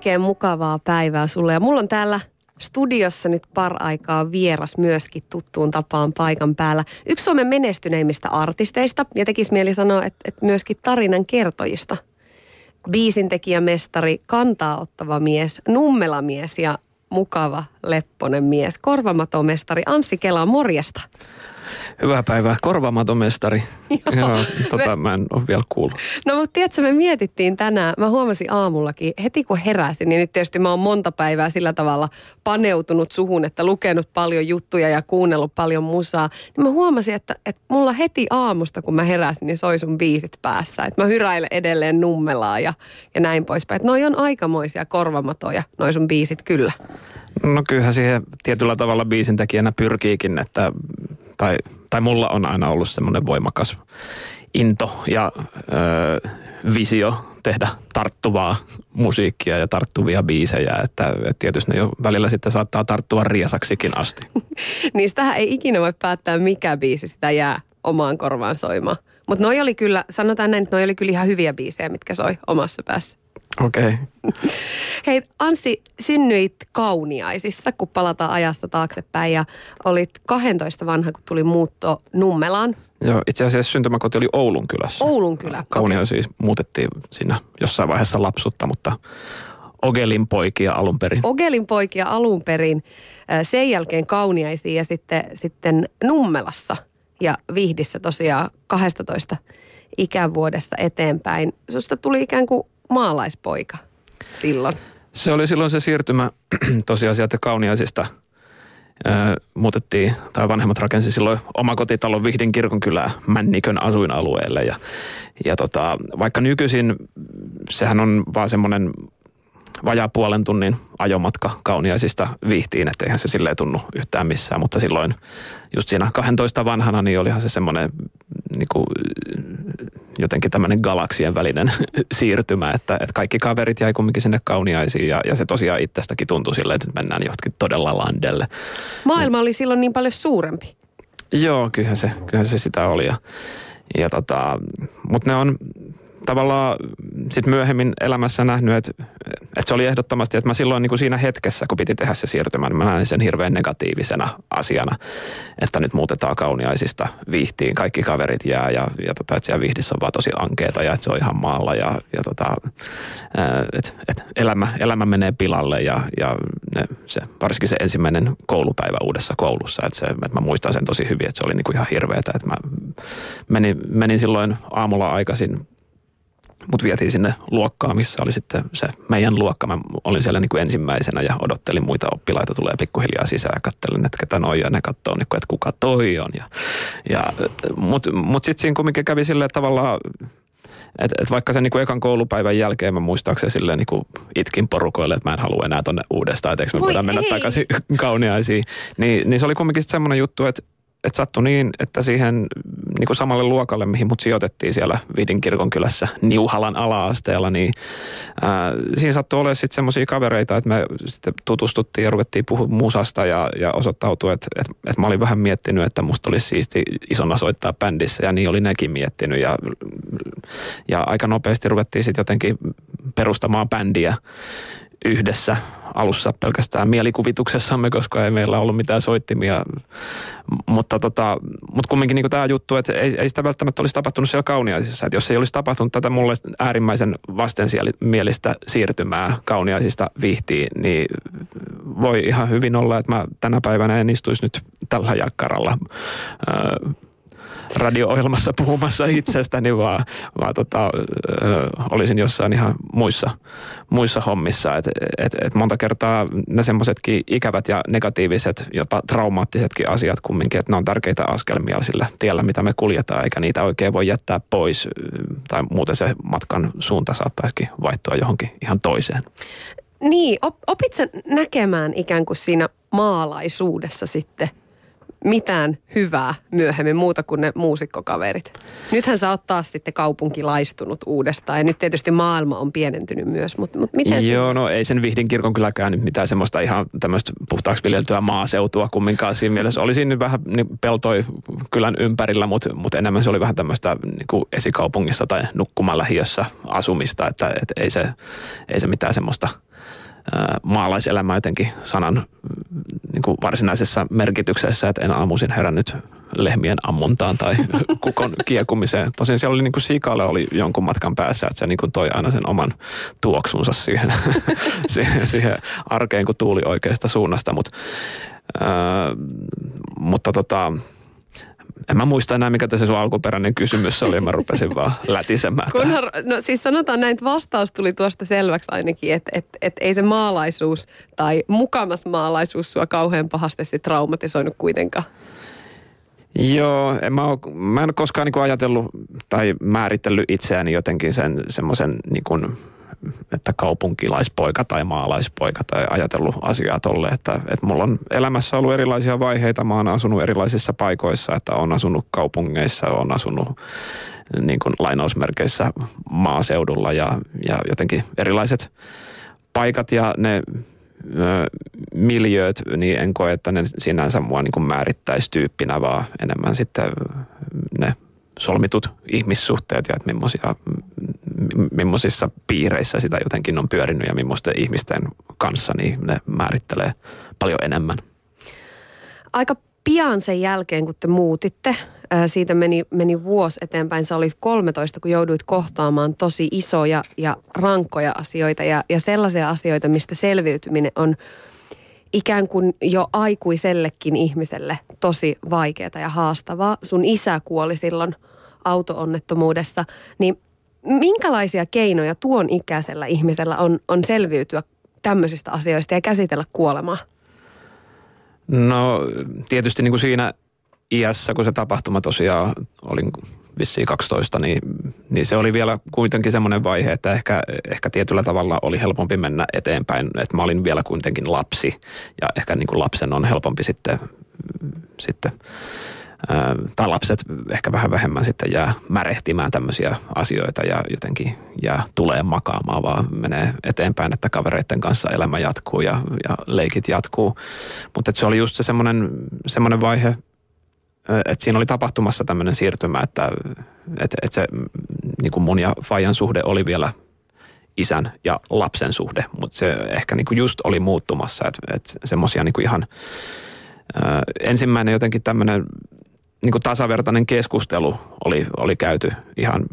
Oikein mukavaa päivää sulle. Ja mulla on täällä studiossa nyt par aikaa vieras myöskin tuttuun tapaan paikan päällä. Yksi Suomen menestyneimmistä artisteista ja tekisi mieli sanoa, että, että myöskin tarinan kertojista. Biisintekijämestari, kantaa ottava mies, nummelamies ja mukava lepponen mies, korvamatomestari Anssi Kela, morjesta. Hyvää päivää, korvaamaton mestari. Joo. Joo, tota, mä en ole vielä kuullut. No mutta tiedätkö, me mietittiin tänään, mä huomasin aamullakin, heti kun heräsin, niin nyt tietysti mä oon monta päivää sillä tavalla paneutunut suhun, että lukenut paljon juttuja ja kuunnellut paljon musaa. Niin mä huomasin, että, että mulla heti aamusta, kun mä heräsin, niin soi sun biisit päässä. Että mä hyräilen edelleen nummelaa ja, ja näin poispäin. Että noi on aikamoisia korvamatoja, noi sun biisit kyllä. No kyllähän siihen tietyllä tavalla biisintekijänä pyrkiikin, että, tai, tai mulla on aina ollut semmoinen voimakas into ja ö, visio tehdä tarttuvaa musiikkia ja tarttuvia biisejä, että, että tietysti ne jo välillä sitten saattaa tarttua riesaksikin asti. Niistähän ei ikinä voi päättää, mikä biisi sitä jää omaan korvaan soimaan. Mutta noi oli kyllä, sanotaan näin, että noi oli kyllä ihan hyviä biisejä, mitkä soi omassa päässä. Okei. Okay. Hei Anssi, synnyit kauniaisissa, kun palataan ajasta taaksepäin ja olit 12 vanha, kun tuli muutto Nummelaan. Joo, itse asiassa syntymäkoti oli Oulun kylässä. Oulun kylä. Kaunio siis muutettiin siinä jossain vaiheessa lapsutta, mutta Ogelin poikia alun perin. Ogelin poikia alun perin, sen jälkeen kauniaisiin ja sitten, sitten Nummelassa ja Vihdissä tosiaan 12 ikävuodessa eteenpäin. Susta tuli ikään kuin maalaispoika silloin. Se oli silloin se siirtymä tosiasia, että kauniaisista muutettiin, tai vanhemmat rakensi silloin omakotitalon Vihdin kirkonkylää Männikön asuinalueelle. Ja, ja tota, vaikka nykyisin sehän on vaan semmoinen vajaa puolen tunnin ajomatka kauniaisista vihtiin, että eihän se silleen tunnu yhtään missään, mutta silloin just siinä 12 vanhana niin olihan se semmoinen niin kuin, jotenkin tämmöinen galaksien välinen siirtymä, että, että kaikki kaverit jäi kumminkin sinne kauniaisiin ja, ja se tosiaan itsestäkin tuntui silleen, että mennään johonkin todella landelle. Maailma oli silloin niin paljon suurempi. Joo, kyllähän se, kyllähän se sitä oli. Ja, ja tota, mutta ne on tavallaan sit myöhemmin elämässä nähnyt, että, että se oli ehdottomasti, että mä silloin niin kuin siinä hetkessä, kun piti tehdä se siirtymä, niin mä näin sen hirveän negatiivisena asiana, että nyt muutetaan kauniaisista viihtiin, kaikki kaverit jää ja, ja tota, että siellä viihdissä on vaan tosi ankeeta ja että se on ihan maalla ja, ja tota, että et elämä, elämä menee pilalle ja, ja ne, se, varsinkin se ensimmäinen koulupäivä uudessa koulussa, että, se, että mä muistan sen tosi hyvin, että se oli niin kuin ihan hirveetä, että mä menin, menin silloin aamulla aikaisin mut vietiin sinne luokkaan, missä oli sitten se meidän luokka. Mä olin siellä niin kuin ensimmäisenä ja odottelin muita oppilaita tulee pikkuhiljaa sisään ja kattelin, että ketä noi ja ne katsoo, niin kuin, että kuka toi on. Ja, ja, Mutta mut sitten siinä kumminkin kävi silleen tavallaan, että et vaikka sen niinku ekan koulupäivän jälkeen mä muistaakseni silleen niinku itkin porukoille, että mä en halua enää tonne uudestaan, että eikö me voidaan mennä takaisin kauniaisiin. Niin, niin se oli kumminkin semmoinen juttu, että että sattui niin, että siihen niin kuin samalle luokalle, mihin mut sijoitettiin siellä Vihdin kirkonkylässä Niuhalan ala-asteella, niin ää, siinä sattui olemaan sitten semmoisia kavereita, että me sitten tutustuttiin ja ruvettiin puhua musasta ja, ja osoittautui, että, että, että mä olin vähän miettinyt, että musta olisi siisti isona soittaa bändissä ja niin oli nekin miettinyt ja, ja aika nopeasti ruvettiin sitten jotenkin perustamaan bändiä yhdessä alussa pelkästään mielikuvituksessamme, koska ei meillä ollut mitään soittimia. Mutta, tota, mutta kumminkin niin tämä juttu, että ei, ei sitä välttämättä olisi tapahtunut siellä kauniaisissa. Että jos ei olisi tapahtunut tätä mulle äärimmäisen vastensielistä siirtymää kauniaisista vihtiin, niin voi ihan hyvin olla, että mä tänä päivänä en istuisi nyt tällä jakkaralla. Öö, radio-ohjelmassa puhumassa itsestäni, vaan, vaan tota, ö, olisin jossain ihan muissa, muissa hommissa. Et, et, et monta kertaa ne semmoisetkin ikävät ja negatiiviset, jopa traumaattisetkin asiat kumminkin, että ne on tärkeitä askelmia sillä tiellä, mitä me kuljetaan, eikä niitä oikein voi jättää pois, tai muuten se matkan suunta saattaisikin vaihtua johonkin ihan toiseen. Niin, op, opit näkemään ikään kuin siinä maalaisuudessa sitten mitään hyvää myöhemmin muuta kuin ne muusikkokaverit. Nythän sä oot taas sitten kaupunkilaistunut uudestaan ja nyt tietysti maailma on pienentynyt myös, mutta, mutta miten Joo, no ei sen Vihdin kirkon kylläkään nyt mitään semmoista ihan tämmöistä puhtaaksi viljeltyä maaseutua kumminkaan siinä mielessä. Oli nyt vähän niin peltoi kylän ympärillä, mutta, mutta enemmän se oli vähän tämmöistä niin esikaupungissa tai nukkumalähiössä asumista, että, että ei, se, ei se mitään semmoista – maalaiselämä jotenkin sanan niin kuin varsinaisessa merkityksessä, että en aamuisin herännyt lehmien ammuntaan tai kukon kiekumiseen. Tosin siellä oli niin kuin siikalle oli jonkun matkan päässä, että se niin kuin toi aina sen oman tuoksunsa siihen, siihen, siihen arkeen, kun tuuli oikeasta suunnasta. Mut, äh, mutta tota, en mä muista enää, mikä tässä sun alkuperäinen kysymys oli, mä rupesin vaan lätisemään. Kunhan, no siis sanotaan näin, että vastaus tuli tuosta selväksi ainakin, että et, et ei se maalaisuus tai mukamas maalaisuus sua kauhean pahasti traumatisoinut kuitenkaan. Joo, en mä, ole, mä en ole koskaan niin ajatellut tai määritellyt itseäni jotenkin sen semmoisen niin että kaupunkilaispoika tai maalaispoika tai ajatellut asiaa tolle, että, että mulla on elämässä ollut erilaisia vaiheita. Mä oon asunut erilaisissa paikoissa, että on asunut kaupungeissa, on asunut niin kuin lainausmerkeissä maaseudulla ja, ja jotenkin erilaiset paikat ja ne ö, miljööt, niin en koe, että ne sinänsä mua niin kuin määrittäisi tyyppinä, vaan enemmän sitten ne solmitut ihmissuhteet ja että millaisissa piireissä sitä jotenkin on pyörinyt ja millaisten ihmisten kanssa, niin ne määrittelee paljon enemmän. Aika pian sen jälkeen, kun te muutitte, siitä meni, meni vuosi eteenpäin. Se oli 13, kun jouduit kohtaamaan tosi isoja ja rankkoja asioita ja, ja sellaisia asioita, mistä selviytyminen on ikään kuin jo aikuisellekin ihmiselle tosi vaikeaa ja haastavaa. Sun isä kuoli silloin – auto-onnettomuudessa, niin minkälaisia keinoja tuon ikäisellä ihmisellä on, on selviytyä tämmöisistä asioista ja käsitellä kuolemaa? No tietysti niin kuin siinä iässä, kun se tapahtuma tosiaan olin vissiin 12, niin, niin se oli vielä kuitenkin semmoinen vaihe, että ehkä, ehkä tietyllä tavalla oli helpompi mennä eteenpäin, että mä olin vielä kuitenkin lapsi ja ehkä niin kuin lapsen on helpompi sitten, sitten tai lapset ehkä vähän vähemmän sitten jää märehtimään tämmöisiä asioita ja jotenkin jää tulee makaamaan, vaan menee eteenpäin, että kavereiden kanssa elämä jatkuu ja, ja leikit jatkuu. Mutta se oli just se semmoinen, semmoinen vaihe, että siinä oli tapahtumassa tämmöinen siirtymä, että, että, että se niin kuin mun ja Fajan suhde oli vielä isän ja lapsen suhde, mutta se ehkä niin kuin just oli muuttumassa, että, että semmoisia niin ihan ensimmäinen jotenkin tämmöinen niin kuin tasavertainen keskustelu oli, oli käyty ihan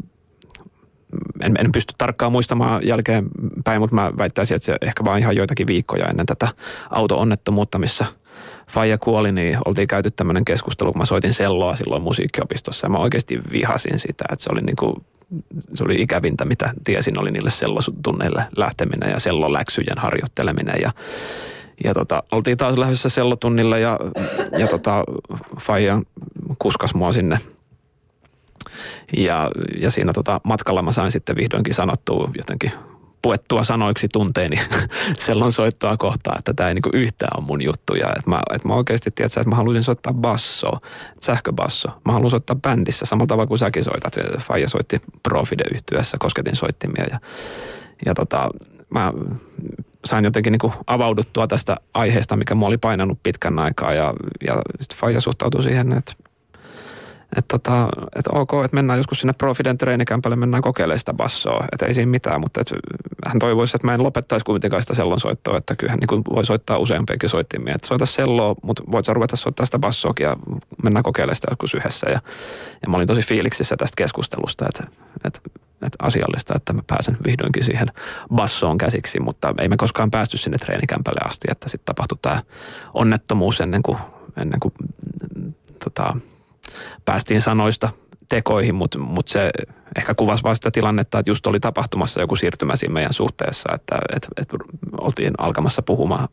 en, en pysty tarkkaan muistamaan jälkeenpäin, mutta mä väittäisin, että se ehkä vaan ihan joitakin viikkoja ennen tätä auto-onnettomuutta, missä Faija kuoli, niin oltiin käyty tämmöinen keskustelu, kun mä soitin selloa silloin musiikkiopistossa ja mä oikeasti vihasin sitä, että se oli niin kuin, se oli ikävintä, mitä tiesin, oli niille sellotunneille lähteminen ja selloläksyjen harjoitteleminen ja ja tota, oltiin taas lähdössä sellotunnilla ja, ja tota, Faija kuskas mua sinne. Ja, ja siinä tota, matkalla mä sain sitten vihdoinkin sanottua jotenkin puettua sanoiksi tunteeni sellon soittoa kohtaan, että tämä ei niinku yhtään ole mun juttuja. Että mä, et mä oikeasti tiedän, että mä haluaisin soittaa basso, sähköbasso. Mä haluan soittaa bändissä samalla tavalla kuin säkin soitat. Faija soitti Profide yhtyessä, kosketin soittimia ja, ja tota, mä sain jotenkin niin kuin avauduttua tästä aiheesta, mikä mua oli painanut pitkän aikaa ja, ja sitten Faija suhtautui siihen, että että tota, et ok, että mennään joskus sinne Profiden treenikämpälle, mennään kokeilemaan sitä bassoa, että ei siinä mitään, mutta et hän toivoisi, että mä en lopettaisi kuitenkaan sitä sellon soittoa, että kyllähän niin voi soittaa useampiakin soittimia, että soita selloa, mutta voit sä ruveta soittaa sitä bassoakin ja mennään kokeilemaan sitä joskus yhdessä. Ja, ja mä olin tosi fiiliksissä tästä keskustelusta, että, että että asiallista, että mä pääsen vihdoinkin siihen bassoon käsiksi, mutta ei me koskaan päästy sinne treenikämpälle asti, että sitten tapahtui tämä onnettomuus ennen kuin, ennen kuin tota, päästiin sanoista tekoihin, mutta mut se ehkä kuvasi vaan sitä tilannetta, että just oli tapahtumassa joku siirtymä siinä meidän suhteessa, että et, et oltiin alkamassa puhumaan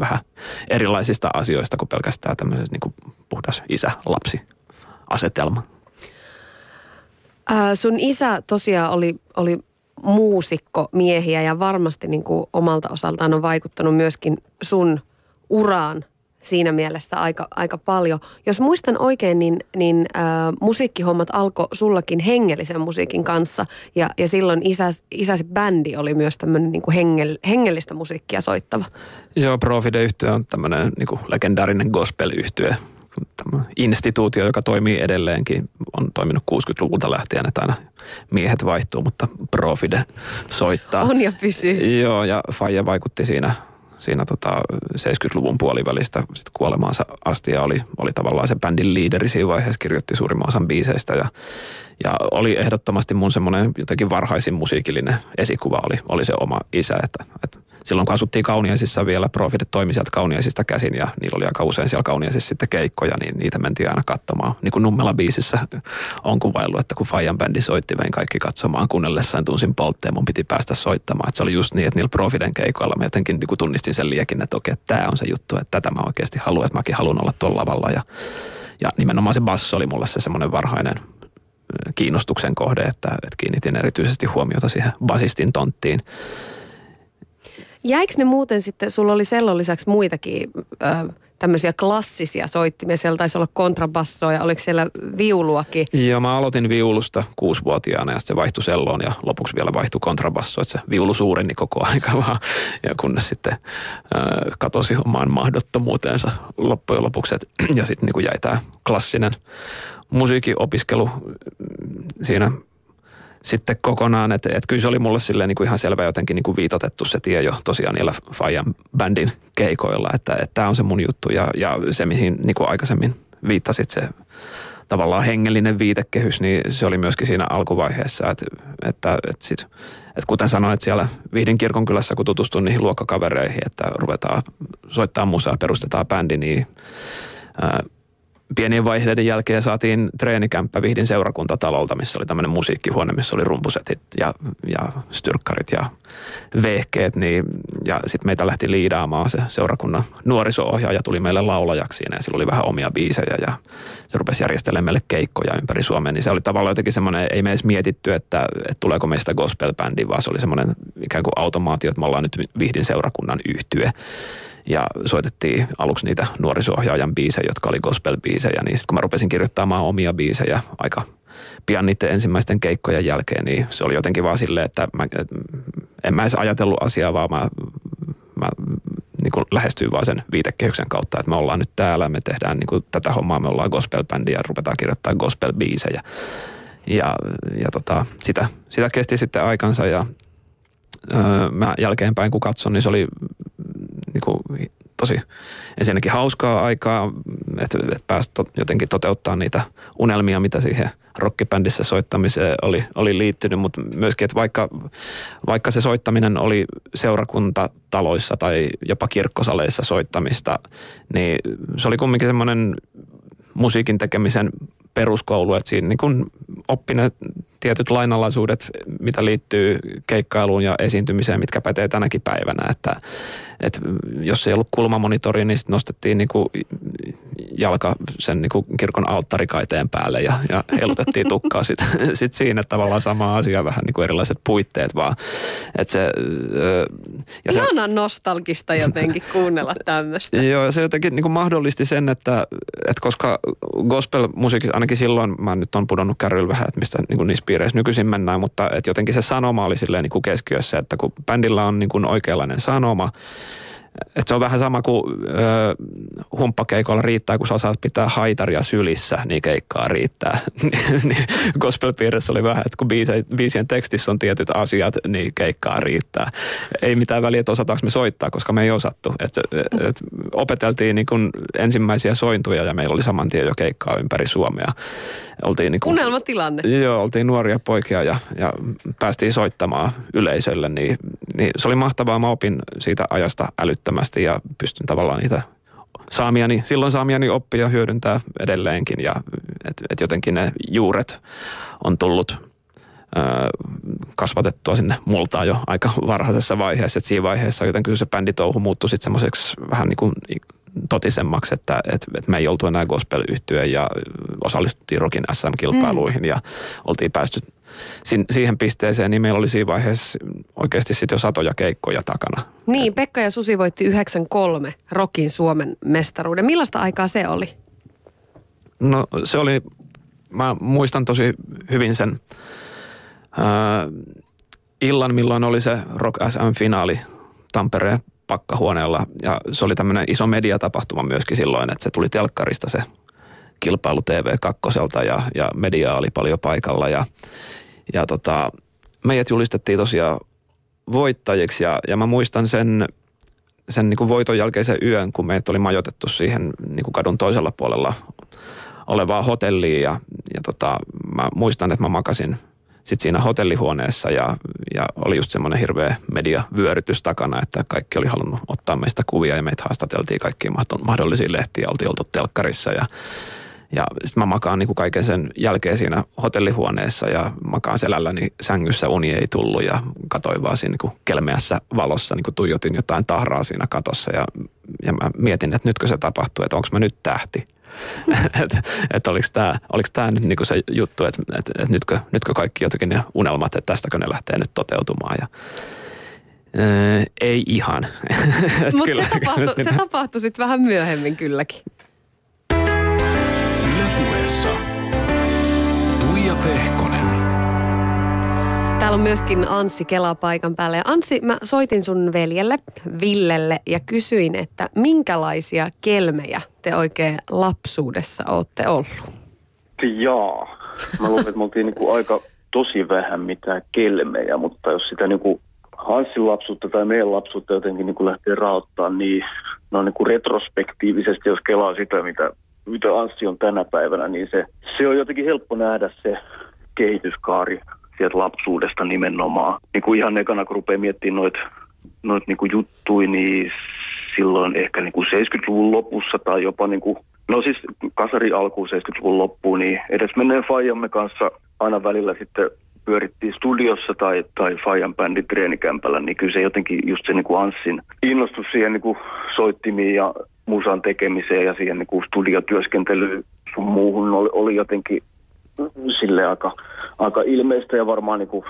vähän erilaisista asioista kuin pelkästään tämmöisessä niin puhdas isä-lapsi-asetelma. Ää, sun isä tosiaan oli, oli muusikko miehiä ja varmasti niin kuin omalta osaltaan on vaikuttanut myöskin sun uraan siinä mielessä aika, aika paljon. Jos muistan oikein, niin, niin äh, musiikkihommat alkoi sullakin hengellisen musiikin kanssa ja, ja silloin isäs, isäsi bändi oli myös tämmöinen niin hengel, hengellistä musiikkia soittava. Joo, Profide yhtyö on tämmöinen niin legendaarinen gospel-yhtyö, instituutio, joka toimii edelleenkin, on toiminut 60-luvulta lähtien, että aina miehet vaihtuu, mutta Profide soittaa. On ja pysyy. Joo, ja Faija vaikutti siinä siinä tota 70-luvun puolivälistä sit kuolemaansa asti ja oli, oli tavallaan se bändin liideri siinä vaiheessa, kirjoitti suurimman osan biiseistä ja, ja oli ehdottomasti mun semmoinen jotenkin varhaisin musiikillinen esikuva oli, oli se oma isä, että, että silloin kun asuttiin Kauniaisissa vielä, Profit toimi sieltä Kauniaisista käsin ja niillä oli aika usein siellä Kauniaisissa sitten keikkoja, niin niitä mentiin aina katsomaan. Niin kuin Nummela biisissä on kuvaillut, että kun Fajan bändi soitti, vein kaikki katsomaan kuunnellessaan tunsin poltteen, mun piti päästä soittamaan. Että se oli just niin, että niillä Profiden keikoilla mä jotenkin niin tunnistin sen liekin, että okei, tämä on se juttu, että tätä mä oikeasti haluan, että mäkin haluan olla tuolla lavalla ja ja nimenomaan se basso oli mulle se semmoinen varhainen kiinnostuksen kohde, että, että kiinnitin erityisesti huomiota siihen basistin tonttiin. Jäikö ne muuten sitten, sulla oli sellon lisäksi muitakin ö, tämmöisiä klassisia soittimia, siellä taisi olla kontrabassoa ja oliko siellä viuluakin? Joo, mä aloitin viulusta kuusivuotiaana ja se vaihtui selloon ja lopuksi vielä vaihtui kontrabasso, että se viulu suureni koko aika vaan ja kunnes sitten äh, katosi omaan mahdottomuuteensa loppujen lopuksi et, ja sitten niin jäi tämä klassinen musiikin opiskelu siinä sitten kokonaan, että, että kyllä se oli mulle silleen niin kuin ihan selvä jotenkin niin kuin viitotettu se tie jo tosiaan niillä Fajan bändin keikoilla, että, että tämä on se mun juttu. Ja, ja se mihin niin kuin aikaisemmin viittasit se tavallaan hengellinen viitekehys, niin se oli myöskin siinä alkuvaiheessa, että, että, että, sit, että kuten sanoin, että siellä Vihdin kirkonkylässä, kun tutustuin niihin luokkakavereihin, että ruvetaan soittaa musaa, perustetaan bändi, niin ää, pienien vaiheiden jälkeen saatiin treenikämppä Vihdin seurakuntatalolta, missä oli tämmöinen musiikkihuone, missä oli rumpusetit ja, ja styrkkarit ja vehkeet. Niin, ja sitten meitä lähti liidaamaan se seurakunnan nuoriso-ohjaaja, tuli meille laulajaksi siinä ja sillä oli vähän omia biisejä ja se rupesi järjestelemään meille keikkoja ympäri Suomea. Niin se oli tavallaan jotenkin semmoinen, ei me edes mietitty, että, että tuleeko meistä gospel-bändi, vaan se oli semmoinen ikään kuin automaatio, että me ollaan nyt Vihdin seurakunnan yhtye ja soitettiin aluksi niitä nuorisohjaajan biisejä, jotka oli gospel-biisejä, niin sitten kun mä rupesin kirjoittamaan omia biisejä aika pian niiden ensimmäisten keikkojen jälkeen, niin se oli jotenkin vaan silleen, että mä, en mä edes ajatellut asiaa, vaan mä, mä niin kuin lähestyin vaan sen viitekehyksen kautta, että me ollaan nyt täällä, me tehdään niin kuin tätä hommaa, me ollaan gospel-bändi ja ruvetaan kirjoittamaan gospel-biisejä. Ja, ja tota, sitä, sitä kesti sitten aikansa ja öö, mä jälkeenpäin kun katson, niin se oli niin kuin, tosi ensinnäkin hauskaa aikaa, että, että pääsi to, jotenkin toteuttaa niitä unelmia, mitä siihen rockibändissä soittamiseen oli, oli liittynyt, mutta myöskin, että vaikka, vaikka se soittaminen oli seurakuntataloissa tai jopa kirkkosaleissa soittamista, niin se oli kumminkin semmoinen musiikin tekemisen peruskoulu, että siinä niin kun oppi ne tietyt lainalaisuudet, mitä liittyy keikkailuun ja esiintymiseen, mitkä pätee tänäkin päivänä. Että, että jos ei ollut kulmamonitori, niin sitten nostettiin niin kuin jalka sen niin kuin kirkon alttarikaiteen päälle ja, ja heilutettiin tukkaa sitten sit siinä tavallaan sama asia, vähän niin kuin erilaiset puitteet vaan. Että se, ja se, nostalgista jotenkin kuunnella tämmöistä. Joo, se jotenkin niin kuin mahdollisti sen, että, että koska gospel-musiikissa ainakin silloin, mä nyt on pudonnut kärryllä vähän, että mistä niin kuin niissä piireissä nykyisin mennään, mutta että jotenkin se sanoma oli silleen niin kuin keskiössä, että kun bändillä on niin kuin oikeanlainen sanoma, et se on vähän sama kuin ö, humppakeikolla riittää, kun sä osaat pitää haitaria sylissä, niin keikkaa riittää. niin gospel oli vähän, että kun biisien, biisien tekstissä on tietyt asiat, niin keikkaa riittää. Ei mitään väliä, että osataanko me soittaa, koska me ei osattu. Et, et opeteltiin niin kun ensimmäisiä sointuja ja meillä oli saman tien jo keikkaa ympäri Suomea. Oltiin niin kun, Unelmatilanne. Joo, oltiin nuoria poikia ja, ja päästiin soittamaan yleisölle, niin, niin se oli mahtavaa. Mä opin siitä ajasta älyttömästi älyttömästi ja pystyn tavallaan niitä saamiani, silloin saamiani oppia hyödyntää edelleenkin ja että et jotenkin ne juuret on tullut ö, kasvatettua sinne multaan jo aika varhaisessa vaiheessa. Et siinä vaiheessa jotenkin se bänditouhu muuttui sitten semmoiseksi vähän niin kuin totisemmaksi, että, että, että me ei oltu enää gospel ja osallistuttiin Rockin SM-kilpailuihin mm. ja oltiin päästy si- siihen pisteeseen, niin meillä oli siinä vaiheessa oikeasti sitten jo satoja keikkoja takana. Niin, Pekka ja Susi voitti 93 Rokin Suomen mestaruuden. Millaista aikaa se oli? No se oli, mä muistan tosi hyvin sen ää, illan, milloin oli se Rock SM-finaali Tampereen pakkahuoneella. Ja se oli tämmöinen iso mediatapahtuma myöskin silloin, että se tuli telkkarista se kilpailu TV2 ja, ja media oli paljon paikalla. Ja, ja tota, meidät julistettiin tosiaan voittajiksi ja, ja mä muistan sen, sen niin kuin voiton jälkeisen yön, kun meidät oli majoitettu siihen niin kuin kadun toisella puolella olevaa hotelliin ja, ja tota, mä muistan, että mä makasin sit siinä hotellihuoneessa ja, ja oli just semmoinen hirveä mediavyörytys takana, että kaikki oli halunnut ottaa meistä kuvia ja meitä haastateltiin kaikkiin mahdollisiin lehtiin ja oltiin oltu telkkarissa ja ja sitten mä makaan niin kuin kaiken sen jälkeen siinä hotellihuoneessa ja makaan selälläni sängyssä uni ei tullut ja katoin vaan siinä niin kuin kelmeässä valossa, niin kuin tuijotin jotain tahraa siinä katossa ja, ja mä mietin, että nytkö se tapahtuu, että onko mä nyt tähti. että et oliko tämä oliko tää nyt niinku se juttu, että et, et nytkö, nytkö kaikki jotenkin ne unelmat, että tästäkö ne lähtee nyt toteutumaan. Ja, Öö, ei ihan. Mutta se tapahtui, se tapahtui sitten vähän myöhemmin kylläkin. Pehkonen. Täällä on myöskin Anssi Kela paikan päällä. Ja Anssi, mä soitin sun veljelle, Villelle, ja kysyin, että minkälaisia kelmejä te oikein lapsuudessa olette ollut? Jaa. Mä luulen, että me oltiin niinku aika tosi vähän mitään kelmejä, mutta jos sitä niinku Hanssin lapsuutta tai meidän lapsuutta jotenkin niinku lähtee raottaa, niin no niinku retrospektiivisesti, jos kelaa sitä, mitä, mitä Anssi on tänä päivänä, niin se, se on jotenkin helppo nähdä se kehityskaari sieltä lapsuudesta nimenomaan. Niin kuin ihan ekana, kun rupeaa miettimään noita noit niinku juttui, niin silloin ehkä niinku 70-luvun lopussa tai jopa niinku, no siis kasari alkuun 70-luvun loppuun, niin edes menneen Fajamme kanssa aina välillä sitten pyörittiin studiossa tai, tai Fajan bändin treenikämpällä, niin kyllä se jotenkin just se niin kuin Anssin innostus siihen niin kuin soittimiin ja musan tekemiseen ja siihen niin kuin studiotyöskentelyyn sun muuhun oli, oli jotenkin sille aika, aika ilmeistä ja varmaan niin kuin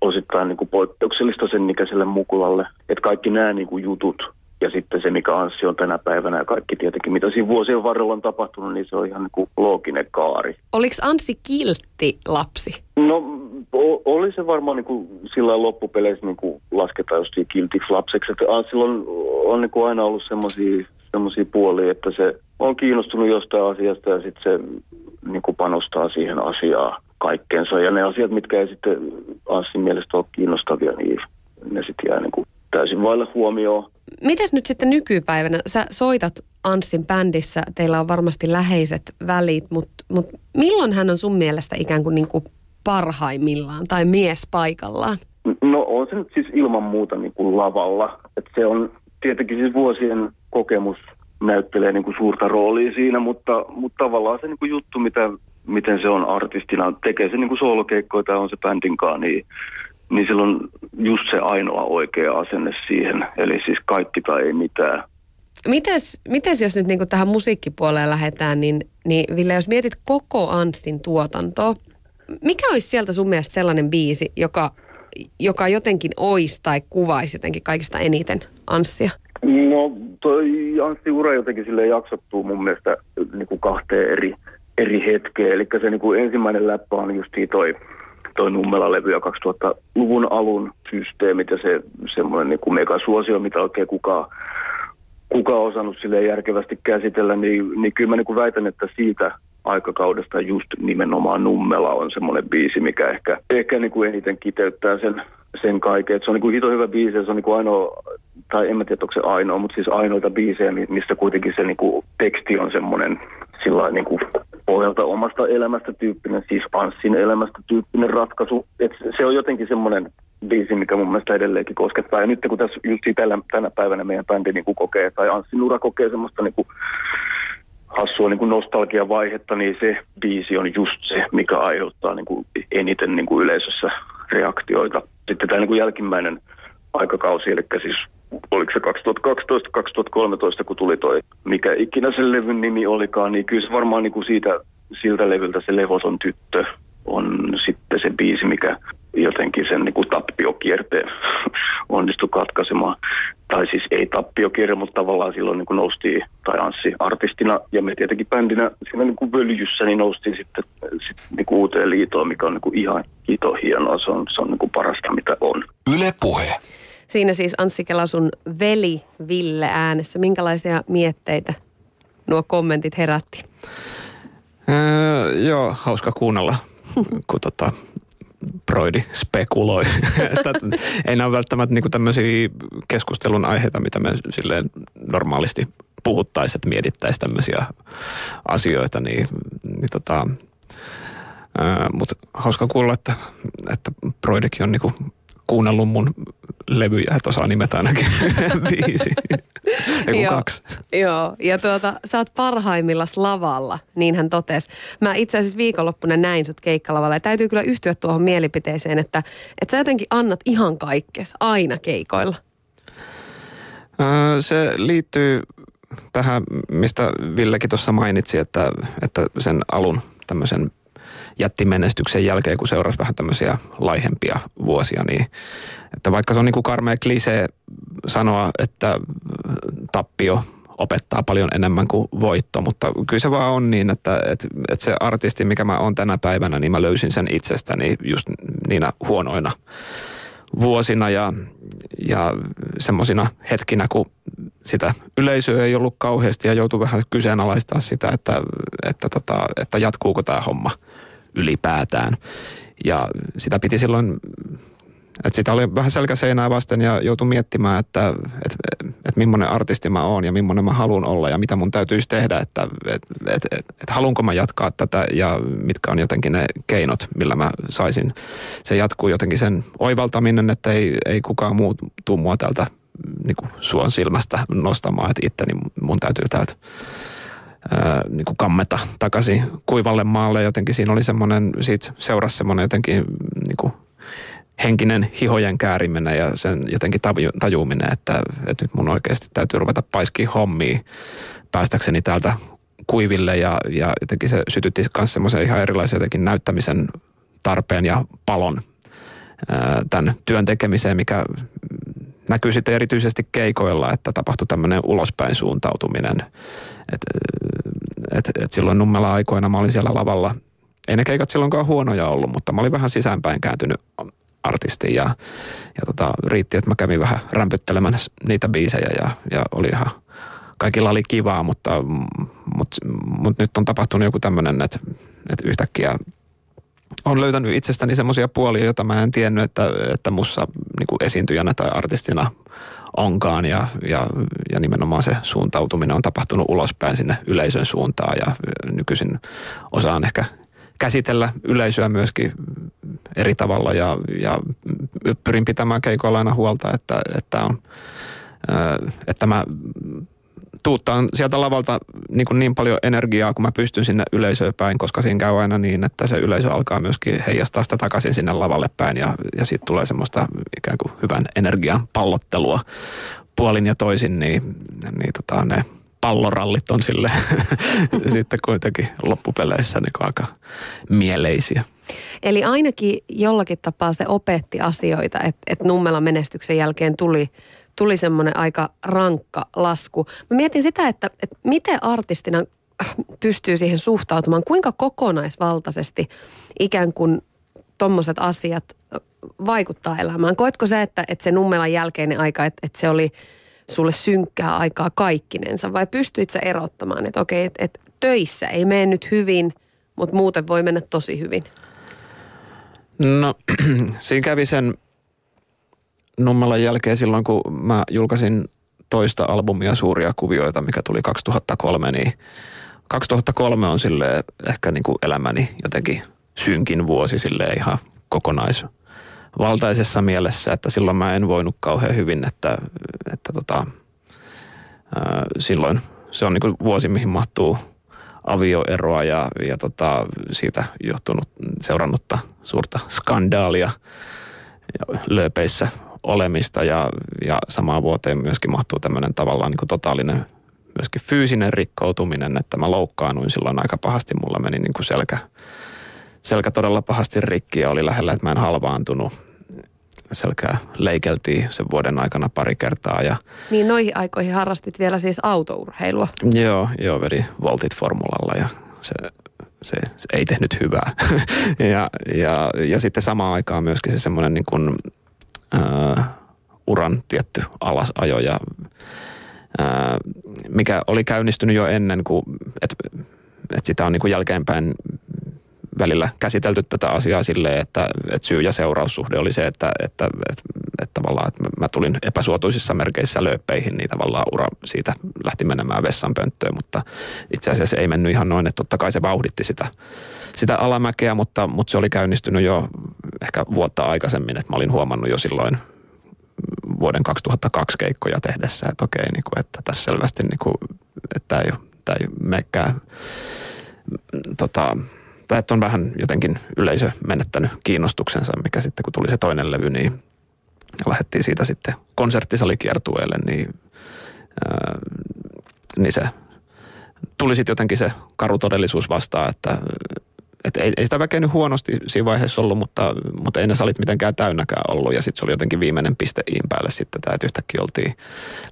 osittain niin kuin poikkeuksellista sen ikäiselle mukulalle. Että kaikki nämä niin kuin jutut ja sitten se, mikä Anssi on tänä päivänä ja kaikki tietenkin, mitä siinä vuosien varrella on tapahtunut, niin se on ihan niin kuin looginen kaari. Oliko Anssi kiltti lapsi? No oli se varmaan niin kuin sillä loppupeleissä niin kuin lasketaan just kiltiksi lapseksi. Että Anssilla on, on niin kuin aina ollut semmoisia semmoisia puolia, että se on kiinnostunut jostain asiasta ja sitten se niin kuin panostaa siihen asiaan kaikkeensa. Ja ne asiat, mitkä ei sitten Anssin mielestä ole kiinnostavia, niin ne sitten jää niin kuin täysin vailla huomioon. Mites nyt sitten nykypäivänä? Sä soitat Anssin bändissä, teillä on varmasti läheiset välit, mutta mut milloin hän on sun mielestä ikään kuin, niin kuin parhaimmillaan tai mies paikallaan? No on se nyt siis ilman muuta niin kuin lavalla. Et se on tietenkin siis vuosien kokemus näyttelee niin kuin suurta roolia siinä, mutta, mutta tavallaan se niin kuin juttu, mitä, miten se on artistina, tekee se niin kuin soolokeikkoja tai on se bändinkaan, niin, niin sillä on just se ainoa oikea asenne siihen. Eli siis kaikki tai ei mitään. Mites, mites jos nyt niin tähän musiikkipuoleen lähdetään, niin, niin Ville, jos mietit koko Anstin tuotantoa, mikä olisi sieltä sun mielestä sellainen biisi, joka, joka jotenkin ois tai kuvaisi jotenkin kaikista eniten Anssia? No toi Anssi ura jotenkin sille jaksottuu mun mielestä niin kuin kahteen eri, eri hetkeen. Eli se niin kuin ensimmäinen läppä on just toi, toi Nummela-levy ja 2000-luvun alun systeemit ja se semmoinen niin kuin megasuosio, mitä oikein kukaan kuka on osannut sille järkevästi käsitellä, niin, niin kyllä mä niin kuin väitän, että siitä aikakaudesta just nimenomaan Nummela on semmoinen biisi, mikä ehkä, ehkä niin kuin eniten kiteyttää sen, sen kaiken. Et se on niin kuin hito hyvä biisi ja se on niin kuin ainoa, tai en mä tiedä, onko se ainoa, mutta siis ainoita biisejä, missä kuitenkin se niin kuin teksti on semmoinen sillä niin kuin pohjalta omasta elämästä tyyppinen, siis Anssin elämästä tyyppinen ratkaisu. Et se on jotenkin semmoinen biisi, mikä mun mielestä edelleenkin koskettaa. Ja nyt kun tässä just tällä, tänä päivänä meidän bändi niin kuin kokee, tai Anssi Nura kokee semmoista niin kuin hassua niin kuin nostalgiavaihetta, niin se biisi on just se, mikä aiheuttaa niin kuin eniten niin kuin yleisössä reaktioita. Sitten tämä niin kuin jälkimmäinen aikakausi, eli siis oliko se 2012-2013, kun tuli toi, mikä ikinä sen levyn nimi olikaan, niin kyllä se varmaan niin kuin siitä, siltä levyltä se Levoton tyttö on sitten se biisi, mikä jotenkin sen niin kuin tappiokierteen onnistui katkaisemaan. Tai siis ei tappiokierre, mutta tavallaan silloin niin kuin noustiin, tai Anssi artistina ja me tietenkin bändinä siinä niin kuin völjyssä, niin noustiin sitten, sitten niin kuin uuteen liitoon, mikä on niin kuin ihan hito hienoa. Se on, se on niin kuin parasta, mitä on. Yle Puhe. Siinä siis Anssi Kela sun veli Ville äänessä. Minkälaisia mietteitä nuo kommentit herätti? Öö, joo, hauska kuunnella, kun tota, Broidi spekuloi. ei nämä ole välttämättä niinku tämmöisiä keskustelun aiheita, mitä me silleen normaalisti puhuttaisiin, että mietittäisiin tämmöisiä asioita, niin, niin tota, mutta hauska kuulla, että, että Broidikin on niinku kuunnellut mun levyjä, että osaa nimetä ainakin viisi. Ei joo, kaksi. Joo, ja tuota, sä oot parhaimmillas lavalla, niin hän totesi. Mä itse asiassa viikonloppuna näin sut keikkalavalla ja täytyy kyllä yhtyä tuohon mielipiteeseen, että, että sä jotenkin annat ihan kaikkes aina keikoilla. Se liittyy tähän, mistä Villekin tuossa mainitsi, että, että sen alun tämmöisen jättimenestyksen jälkeen, kun seurasi vähän tämmöisiä laihempia vuosia, niin että vaikka se on niin kuin karmea klisee sanoa, että tappio opettaa paljon enemmän kuin voitto, mutta kyllä se vaan on niin, että, että, että se artisti, mikä mä oon tänä päivänä, niin mä löysin sen itsestäni just niinä huonoina vuosina ja, ja semmoisina hetkinä, kun sitä yleisöä ei ollut kauheasti ja joutui vähän kyseenalaistaa sitä, että, että, tota, että jatkuuko tämä homma – ylipäätään. Ja sitä piti silloin, että sitä oli vähän selkäseinää vasten ja joutui miettimään, että, että, että millainen artisti mä oon ja millainen mä haluan olla ja mitä mun täytyisi tehdä, että, että, että, että, että haluanko mä jatkaa tätä ja mitkä on jotenkin ne keinot, millä mä saisin. Se jatkuu jotenkin sen oivaltaminen, että ei, ei kukaan muu tuu mua täältä niin suon silmästä nostamaan, että itteni mun täytyy täältä niin kuin kammeta takaisin kuivalle maalle. Jotenkin siinä oli semmoinen, siitä seurasi semmoinen jotenkin niin kuin henkinen hihojen kääriminen ja sen jotenkin tajuuminen, että, että nyt mun oikeasti täytyy ruveta paiskiin hommia päästäkseni täältä kuiville ja, ja jotenkin se sytytti myös semmoisen ihan erilaisen jotenkin näyttämisen tarpeen ja palon tämän työn tekemiseen, mikä näkyy sitten erityisesti keikoilla, että tapahtui tämmöinen ulospäin suuntautuminen. Et, et, et silloin nummella aikoina mä olin siellä lavalla. Ei ne keikat silloinkaan huonoja ollut, mutta mä olin vähän sisäänpäin kääntynyt artisti ja, ja tota, riitti, että mä kävin vähän rämpyttelemään niitä biisejä ja, ja oli ihan, kaikilla oli kivaa, mutta, mutta, mutta nyt on tapahtunut joku tämmöinen, että, että yhtäkkiä on löytänyt itsestäni semmoisia puolia, joita mä en tiennyt, että, että mussa niin esiintyjänä tai artistina onkaan. Ja, ja, ja nimenomaan se suuntautuminen on tapahtunut ulospäin sinne yleisön suuntaan. Ja nykyisin osaan ehkä käsitellä yleisöä myöskin eri tavalla. Ja, ja pyrin pitämään keikoilla aina huolta, että, että, on, että mä tuuttaan sieltä lavalta niin, kuin niin paljon energiaa, kun mä pystyn sinne yleisöön päin, koska siinä käy aina niin, että se yleisö alkaa myöskin heijastaa sitä takaisin sinne lavalle päin ja, ja siitä tulee semmoista ikään kuin hyvän energian pallottelua puolin ja toisin, niin, niin tota, ne pallorallit on sille sitten kuitenkin loppupeleissä niin aika mieleisiä. Eli ainakin jollakin tapaa se opetti asioita, että, että Nummelan menestyksen jälkeen tuli tuli semmoinen aika rankka lasku. Mä mietin sitä, että, että miten artistina pystyy siihen suhtautumaan, kuinka kokonaisvaltaisesti ikään kuin tuommoiset asiat vaikuttaa elämään. Koetko se, että, että se nummelan jälkeinen aika, että, että se oli sulle synkkää aikaa kaikkinensa vai pystyit sä erottamaan, että okei, että, että töissä ei mene nyt hyvin, mutta muuten voi mennä tosi hyvin? No siinä kävi sen Nummelan jälkeen silloin, kun mä julkaisin toista albumia Suuria kuvioita, mikä tuli 2003, niin 2003 on sille ehkä niin kuin elämäni jotenkin synkin vuosi sille ihan kokonaisvaltaisessa mielessä, että silloin mä en voinut kauhean hyvin, että, että tota, ää, silloin se on niin kuin vuosi, mihin mahtuu avioeroa ja, ja tota, siitä johtunut seurannutta suurta skandaalia lööpeissä olemista ja, ja samaan vuoteen myöskin mahtuu tämmöinen tavallaan niin kuin totaalinen myöskin fyysinen rikkoutuminen, että mä loukkaannuin silloin aika pahasti. Mulla meni niin kuin selkä, selkä todella pahasti rikki ja oli lähellä, että mä en halvaantunut. Selkää leikeltiin sen vuoden aikana pari kertaa. Ja, Niin noihin aikoihin harrastit vielä siis autourheilua. joo, joo, vedi voltit formulalla ja se, se, se ei tehnyt hyvää. ja, ja, ja sitten samaan aikaan myöskin se semmoinen niin kuin, äh, uran tietty alasajo ja ää, mikä oli käynnistynyt jo ennen kuin, että et sitä on niin kuin jälkeenpäin välillä käsitelty tätä asiaa silleen, että, että syy- ja seuraussuhde oli se, että, että, että, että tavallaan että mä tulin epäsuotuisissa merkeissä lööppeihin, niin tavallaan ura siitä lähti menemään vessanpönttöön, mutta itse asiassa ei mennyt ihan noin, että totta kai se vauhditti sitä, sitä alamäkeä, mutta, mutta se oli käynnistynyt jo ehkä vuotta aikaisemmin, että mä olin huomannut jo silloin vuoden 2002 keikkoja tehdessä, että okei, niin kuin, että tässä selvästi, niin kuin, että tämä ei, tämä ei menekään, tota, tai että on vähän jotenkin yleisö menettänyt kiinnostuksensa, mikä sitten kun tuli se toinen levy, niin lähdettiin siitä sitten konserttisalikiertueelle, niin, ää, niin se tuli sitten jotenkin se karu todellisuus vastaan, että et ei, ei sitä väkeä nyt huonosti siinä vaiheessa ollut, mutta, mutta ei ne salit mitenkään täynnäkään ollut. Ja sitten se oli jotenkin viimeinen piste iin päälle sitten että yhtäkkiä oltiin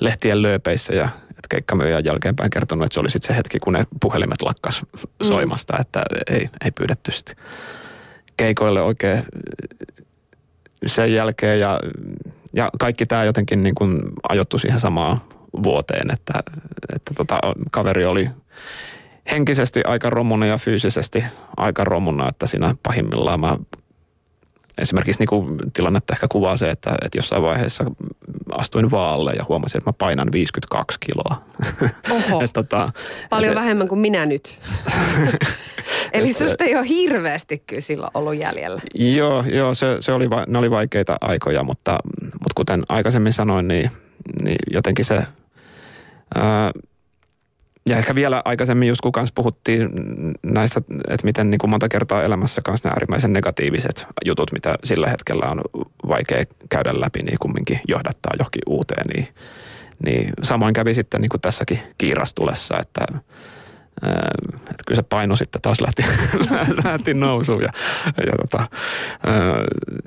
lehtien lööpeissä ja keikkamyyjä jälkeenpäin kertonut, että se oli sitten se hetki, kun ne puhelimet lakkas mm. soimasta, että ei, ei pyydetty sitten keikoille oikein sen jälkeen ja, ja kaikki tämä jotenkin niin kuin ajoittu siihen samaan vuoteen, että, että tota, kaveri oli henkisesti aika romuna ja fyysisesti aika romuna, että siinä pahimmillaan mä esimerkiksi niin kuin tilannetta ehkä kuvaa se, että, että jossain vaiheessa astuin vaalle ja huomasin, että mä painan 52 kiloa. Oho, et, tota, paljon et, vähemmän kuin minä nyt. Eli susta ei ole hirveästi kyllä silloin ollut jäljellä. Joo, joo se, se oli, ne oli vaikeita aikoja, mutta, mutta kuten aikaisemmin sanoin, niin, niin jotenkin se... Ää, ja ehkä vielä aikaisemmin just kun kanssa puhuttiin näistä, että miten niin kuin monta kertaa elämässä kanssa nämä äärimmäisen negatiiviset jutut, mitä sillä hetkellä on vaikea käydä läpi, niin kumminkin johdattaa johonkin uuteen. Niin, niin samoin kävi sitten niin kuin tässäkin kiirastulessa, että, että kyllä se paino sitten taas lähti, lähti nousuun ja, ja, tota,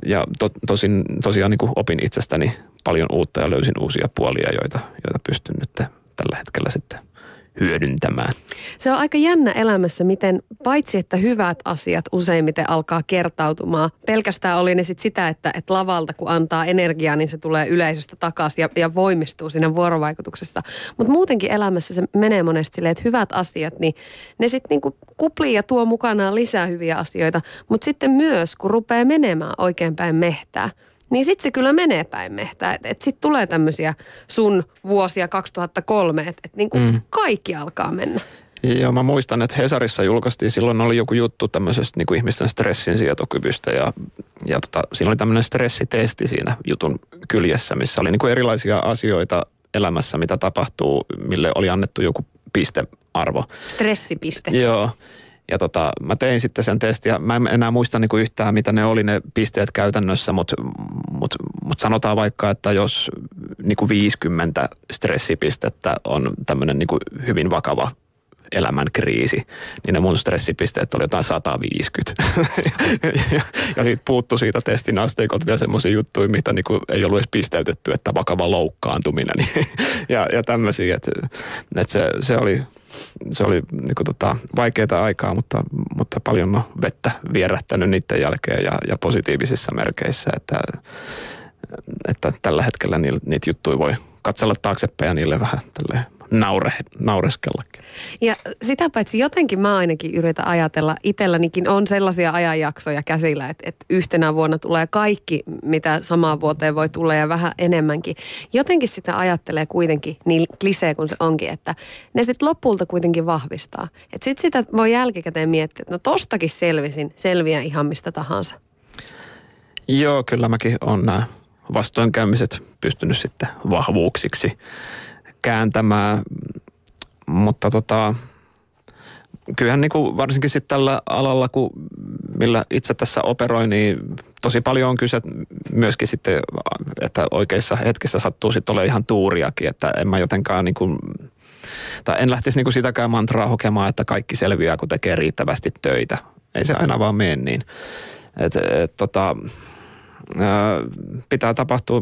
ja to, tosin, tosiaan niin kuin opin itsestäni paljon uutta ja löysin uusia puolia, joita, joita pystyn nyt tällä hetkellä sitten – hyödyntämään. Se on aika jännä elämässä, miten paitsi että hyvät asiat useimmiten alkaa kertautumaan. Pelkästään oli ne sit sitä, että, että lavalta kun antaa energiaa, niin se tulee yleisöstä takaisin ja, ja voimistuu siinä vuorovaikutuksessa. Mutta muutenkin elämässä se menee monesti silleen, että hyvät asiat, niin ne sitten niinku kuplii ja tuo mukanaan lisää hyviä asioita. Mutta sitten myös, kun rupeaa menemään oikein päin mehtää – niin sitten se kyllä menee päin mehtää. Että et, sitten tulee tämmöisiä sun vuosia 2003, että et niin kuin mm. kaikki alkaa mennä. Joo, mä muistan, että Hesarissa julkaistiin, silloin oli joku juttu tämmöisestä niin kuin ihmisten stressin sietokyvystä ja, ja tota, siinä oli tämmöinen stressitesti siinä jutun kyljessä, missä oli niin kuin erilaisia asioita elämässä, mitä tapahtuu, mille oli annettu joku pistearvo. Stressipiste. Joo. Ja tota, mä tein sitten sen testin ja mä en enää muista niinku yhtään, mitä ne oli ne pisteet käytännössä, mutta mut, mut sanotaan vaikka, että jos niinku 50 stressipistettä on tämmöinen niinku hyvin vakava elämän kriisi, niin ne mun stressipisteet oli jotain 150. ja, ja, siitä puuttu siitä testin asteikot vielä semmoisia juttuja, mitä niinku ei ollut edes pisteytetty, että vakava loukkaantuminen ja, ja tämmöisiä, että, että se, se oli se oli niin kuin, tota, vaikeaa aikaa, mutta, mutta paljon no, vettä vierähtänyt niiden jälkeen ja, ja positiivisissa merkeissä, että, että tällä hetkellä niitä juttuja voi katsella taaksepäin ja niille vähän tälle naure, naureskellakin. Ja sitä paitsi jotenkin mä ainakin yritän ajatella, itsellänikin on sellaisia ajanjaksoja käsillä, että, että yhtenä vuonna tulee kaikki, mitä samaan vuoteen voi tulla ja vähän enemmänkin. Jotenkin sitä ajattelee kuitenkin niin klisee kuin se onkin, että ne sitten lopulta kuitenkin vahvistaa. Että sitten sitä voi jälkikäteen miettiä, että no tostakin selvisin, selviää ihan mistä tahansa. Joo, kyllä mäkin on nämä vastoinkäymiset pystynyt sitten vahvuuksiksi kääntämään, mutta tota, kyllähän niin kuin varsinkin sitten tällä alalla, kun millä itse tässä operoin, niin tosi paljon on kyse myöskin sitten, että oikeissa hetkissä sattuu sitten olemaan ihan tuuriakin, että en mä jotenkaan niin kuin, tai en lähtisi niin kuin sitäkään mantraa hokemaan, että kaikki selviää, kun tekee riittävästi töitä. ei se aina vaan mene niin. Et, et, tota, pitää tapahtua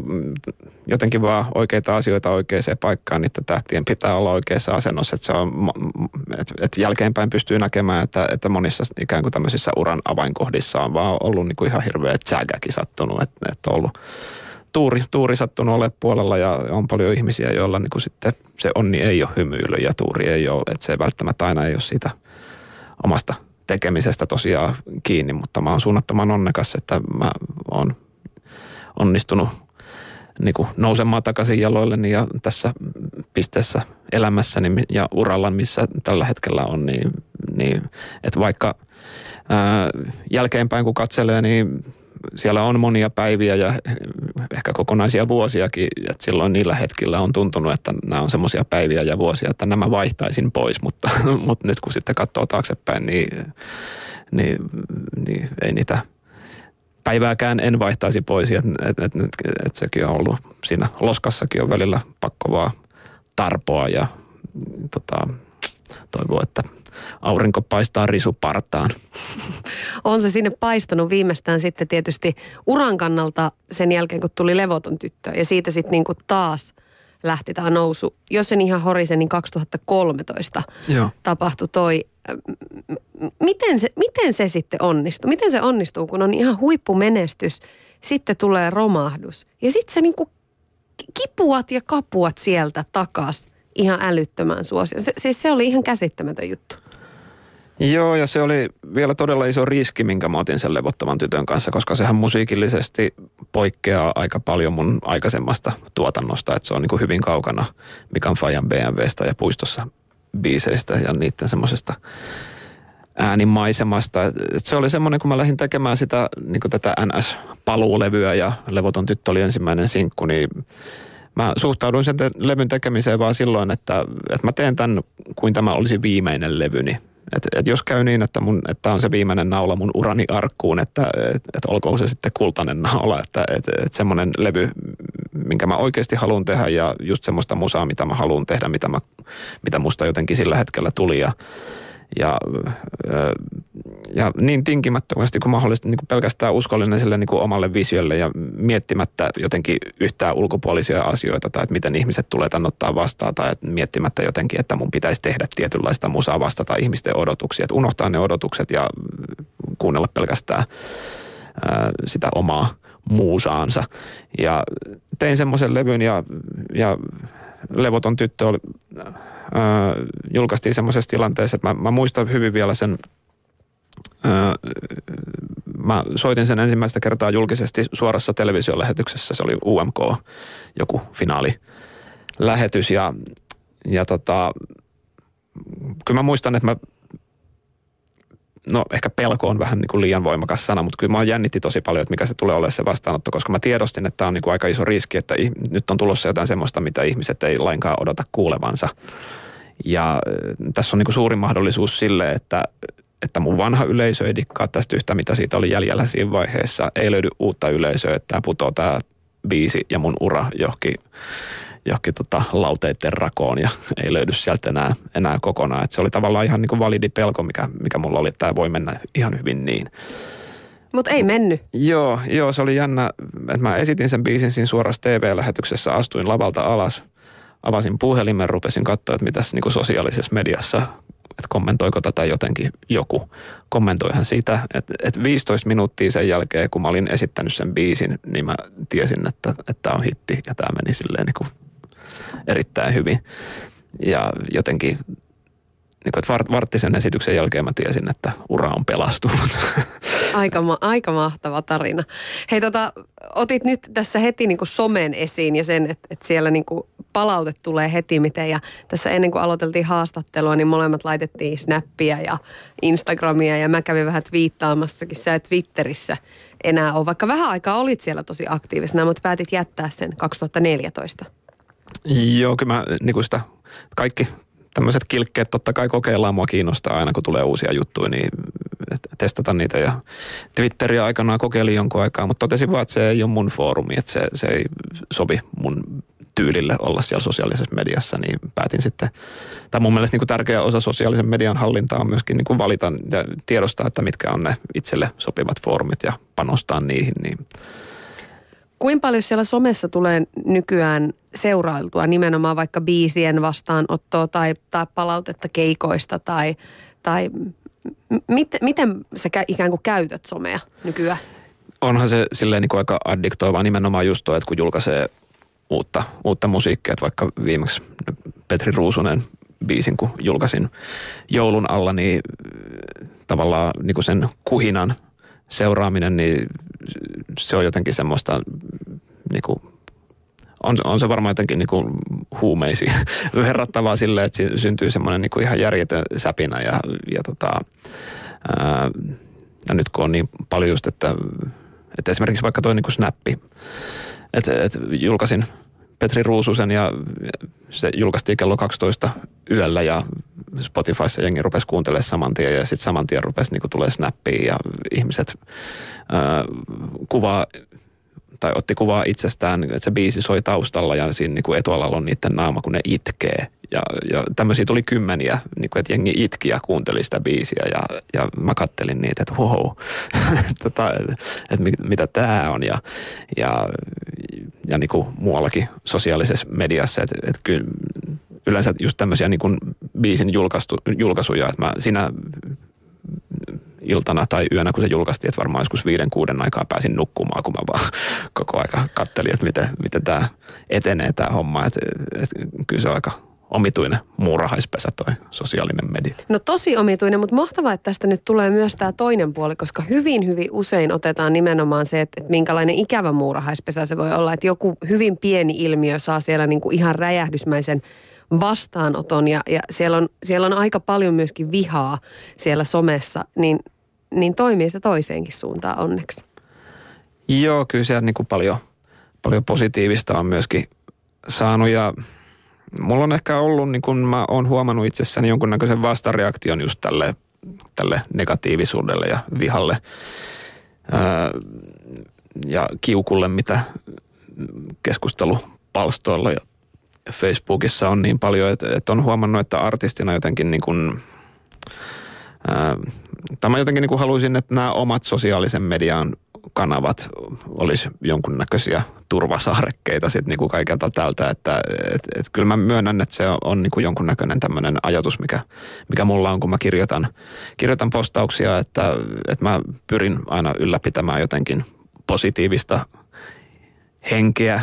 jotenkin vaan oikeita asioita oikeaan paikkaan, niiden tähtien pitää olla oikeassa asennossa, että, se on, että, että jälkeenpäin pystyy näkemään, että, että monissa ikään kuin tämmöisissä uran avainkohdissa on vaan ollut niin kuin ihan hirveä tsägäkin sattunut, että, että on ollut tuuri, tuuri sattunut ole puolella ja on paljon ihmisiä, joilla niin kuin sitten se onni ei ole hymyily ja tuuri ei ole, että se välttämättä aina ei ole siitä omasta tekemisestä tosiaan kiinni, mutta mä oon suunnattoman onnekas, että mä oon onnistunut niin kuin nousemaan takaisin jaloilleni ja tässä pisteessä elämässäni ja uralla, missä tällä hetkellä on, niin, niin että vaikka ää, jälkeenpäin kun katselee, niin siellä on monia päiviä ja ehkä kokonaisia vuosiakin, että silloin niillä hetkillä on tuntunut, että nämä on semmoisia päiviä ja vuosia, että nämä vaihtaisin pois, mutta, mutta nyt kun sitten katsoo taaksepäin, niin, niin, niin ei niitä päivääkään en vaihtaisi pois. Että et, et, et, et sekin on ollut siinä loskassakin on välillä pakko vaan tarpoa ja tota, toivoo, että aurinko paistaa risupartaan. On se sinne paistanut viimeistään sitten tietysti uran kannalta sen jälkeen, kun tuli levoton tyttö. Ja siitä sitten niin kuin taas lähti tämä nousu. Jos sen ihan horisen, niin 2013 Joo. tapahtui toi miten se, miten se sitten onnistuu? Miten se onnistuu, kun on ihan huippumenestys, sitten tulee romahdus ja sitten se niinku kipuat ja kapuat sieltä takas ihan älyttömään suosioon. Se, siis se oli ihan käsittämätön juttu. Joo, ja se oli vielä todella iso riski, minkä mä otin sen levottoman tytön kanssa, koska sehän musiikillisesti poikkeaa aika paljon mun aikaisemmasta tuotannosta, että se on niin kuin hyvin kaukana Mikan Fajan BMWstä ja puistossa biiseistä ja niiden semmoisesta äänimaisemasta. Et se oli semmoinen, kun mä lähdin tekemään sitä niin tätä NS-paluulevyä ja Levoton tyttö oli ensimmäinen sinkku, niin mä suhtauduin sen levyn tekemiseen vaan silloin, että, että mä teen tämän kuin tämä olisi viimeinen levyni. Et, et jos käy niin, että, mun, että on se viimeinen naula mun urani arkkuun, että et, et olkoon se sitten kultainen naula, että et, et semmoinen levy, minkä mä oikeasti haluan tehdä ja just semmoista musaa, mitä mä haluan tehdä, mitä, mä, mitä musta jotenkin sillä hetkellä tuli ja ja, ja niin tinkimättömästi kuin mahdollista niin kuin pelkästään uskollinen sille niin kuin omalle visiolle ja miettimättä jotenkin yhtään ulkopuolisia asioita tai että miten ihmiset tulee tänne ottaa vastaan tai että miettimättä jotenkin, että mun pitäisi tehdä tietynlaista musaa vastata ihmisten odotuksia. Että unohtaa ne odotukset ja kuunnella pelkästään sitä omaa muusaansa. Ja tein semmoisen levyn ja, ja Levoton tyttö oli, äh, julkaistiin semmoisessa tilanteessa, että mä, mä muistan hyvin vielä sen, äh, mä soitin sen ensimmäistä kertaa julkisesti suorassa televisiolähetyksessä, se oli UMK, joku finaalilähetys ja, ja tota, kyllä mä muistan, että mä no ehkä pelko on vähän niin kuin liian voimakas sana, mutta kyllä mä jännitti tosi paljon, että mikä se tulee olemaan se vastaanotto, koska mä tiedostin, että tämä on niin kuin aika iso riski, että nyt on tulossa jotain semmoista, mitä ihmiset ei lainkaan odota kuulevansa. Ja äh, tässä on niin kuin suuri mahdollisuus sille, että, että mun vanha yleisö ei dikkaa tästä yhtä, mitä siitä oli jäljellä siinä vaiheessa. Ei löydy uutta yleisöä, että tämä putoo tämä biisi ja mun ura johonkin, johonkin tota lauteiden rakoon ja ei löydy sieltä enää, enää kokonaan. Et se oli tavallaan ihan niin kuin validi pelko, mikä, mikä mulla oli, että tämä voi mennä ihan hyvin niin. Mutta ei mennyt. Joo, joo, se oli jännä. Että mä esitin sen biisin siinä suorassa TV-lähetyksessä, astuin lavalta alas – avasin puhelimen, rupesin katsoa, että mitäs niin kuin sosiaalisessa mediassa, että kommentoiko tätä jotenkin joku. Kommentoihan sitä, että, että 15 minuuttia sen jälkeen, kun mä olin esittänyt sen biisin, niin mä tiesin, että, tämä on hitti ja tämä meni silleen niin kuin erittäin hyvin. Ja jotenkin niin kuin, että Varttisen esityksen jälkeen mä tiesin, että ura on pelastunut. Aika, ma- aika mahtava tarina. Hei tota, otit nyt tässä heti niin kuin somen esiin ja sen, että, että siellä niin kuin palaute tulee heti miten. Ja tässä ennen kuin aloiteltiin haastattelua, niin molemmat laitettiin Snappia ja Instagramia ja mä kävin vähän twiittaamassakin. Sä Twitterissä enää ole, vaikka vähän aikaa olit siellä tosi aktiivisena, mutta päätit jättää sen 2014. Joo, kyllä mä niin sitä kaikki tämmöiset kilkkeet totta kai kokeillaan, mua kiinnostaa aina kun tulee uusia juttuja, niin testata niitä ja Twitteriä aikanaan kokeilin jonkun aikaa, mutta totesin vaan, että se ei ole mun foorumi, että se, se ei sovi mun tyylille olla siellä sosiaalisessa mediassa, niin päätin sitten, tai mun mielestä niin kuin tärkeä osa sosiaalisen median hallintaa on myöskin niin kuin valita ja tiedostaa, että mitkä on ne itselle sopivat foorumit ja panostaa niihin, niin Kuinka paljon siellä somessa tulee nykyään seurailtua nimenomaan vaikka biisien vastaanottoa tai, tai palautetta keikoista tai, tai mit, miten sä ikään kuin käytät somea nykyään? Onhan se silleen niin kuin aika addiktoiva nimenomaan just tuo, että kun julkaisee uutta, uutta musiikkia, että vaikka viimeksi Petri Ruusunen biisin, kun julkaisin joulun alla, niin tavallaan niin kuin sen kuhinan seuraaminen, niin se on jotenkin semmoista niin kuin, on, on se varmaan jotenkin niin kuin huumeisiin verrattavaa silleen, että syntyy semmoinen niin kuin ihan järjetön säpinä ja, ja, tota, ää, ja nyt kun on niin paljon just, että, että esimerkiksi vaikka toi niin kuin snappi, että, että julkaisin Petri Ruususen ja se julkaistiin kello 12 yöllä ja Spotifyssa jengi rupesi kuuntelemaan saman tien ja sitten saman tien rupesi niin tulee snappiin ja ihmiset ää, kuvaa tai otti kuvaa itsestään, että se biisi soi taustalla ja siinä niin kuin etualalla on niiden naama, kun ne itkee. Ja, ja tämmöisiä tuli kymmeniä, niin kuin, että jengi itki ja kuunteli sitä biisiä ja, ja mä kattelin niitä, että wow, tota, että, että mitä tämä on. Ja, ja, ja niin kuin muuallakin sosiaalisessa mediassa, että, että kyllä yleensä just tämmöisiä niin kuin biisin julkaistu, julkaisuja, että mä siinä iltana tai yönä, kun se julkaistiin, että varmaan joskus viiden, kuuden aikaa pääsin nukkumaan, kun mä vaan koko aika kattelin, että miten, miten tämä etenee tämä homma. Että, että kyllä se on aika omituinen muurahaispesä toi sosiaalinen media. No tosi omituinen, mutta mahtavaa, että tästä nyt tulee myös tämä toinen puoli, koska hyvin, hyvin usein otetaan nimenomaan se, että, että minkälainen ikävä muurahaispesä se voi olla. Että joku hyvin pieni ilmiö saa siellä niin kuin ihan räjähdysmäisen vastaanoton ja, ja siellä, on, siellä on aika paljon myöskin vihaa siellä somessa, niin, niin toimii se toiseenkin suuntaan onneksi. Joo, kyllä siellä niin kuin paljon, paljon positiivista on myöskin saanut ja mulla on ehkä ollut, niin kuin mä oon huomannut itsessäni jonkunnäköisen vastareaktion just tälle, tälle negatiivisuudelle ja vihalle ää, ja kiukulle, mitä keskustelupalstoilla ja Facebookissa on niin paljon, että, että on huomannut, että artistina jotenkin niin kuin, ää, tai mä jotenkin niin kuin haluaisin, että nämä omat sosiaalisen median kanavat olisi jonkunnäköisiä turvasaarekkeita sitten niin kuin kaikelta tältä, että et, et kyllä mä myönnän, että se on niin kuin jonkunnäköinen tämmöinen ajatus, mikä, mikä mulla on, kun mä kirjoitan, kirjoitan postauksia, että, että mä pyrin aina ylläpitämään jotenkin positiivista henkeä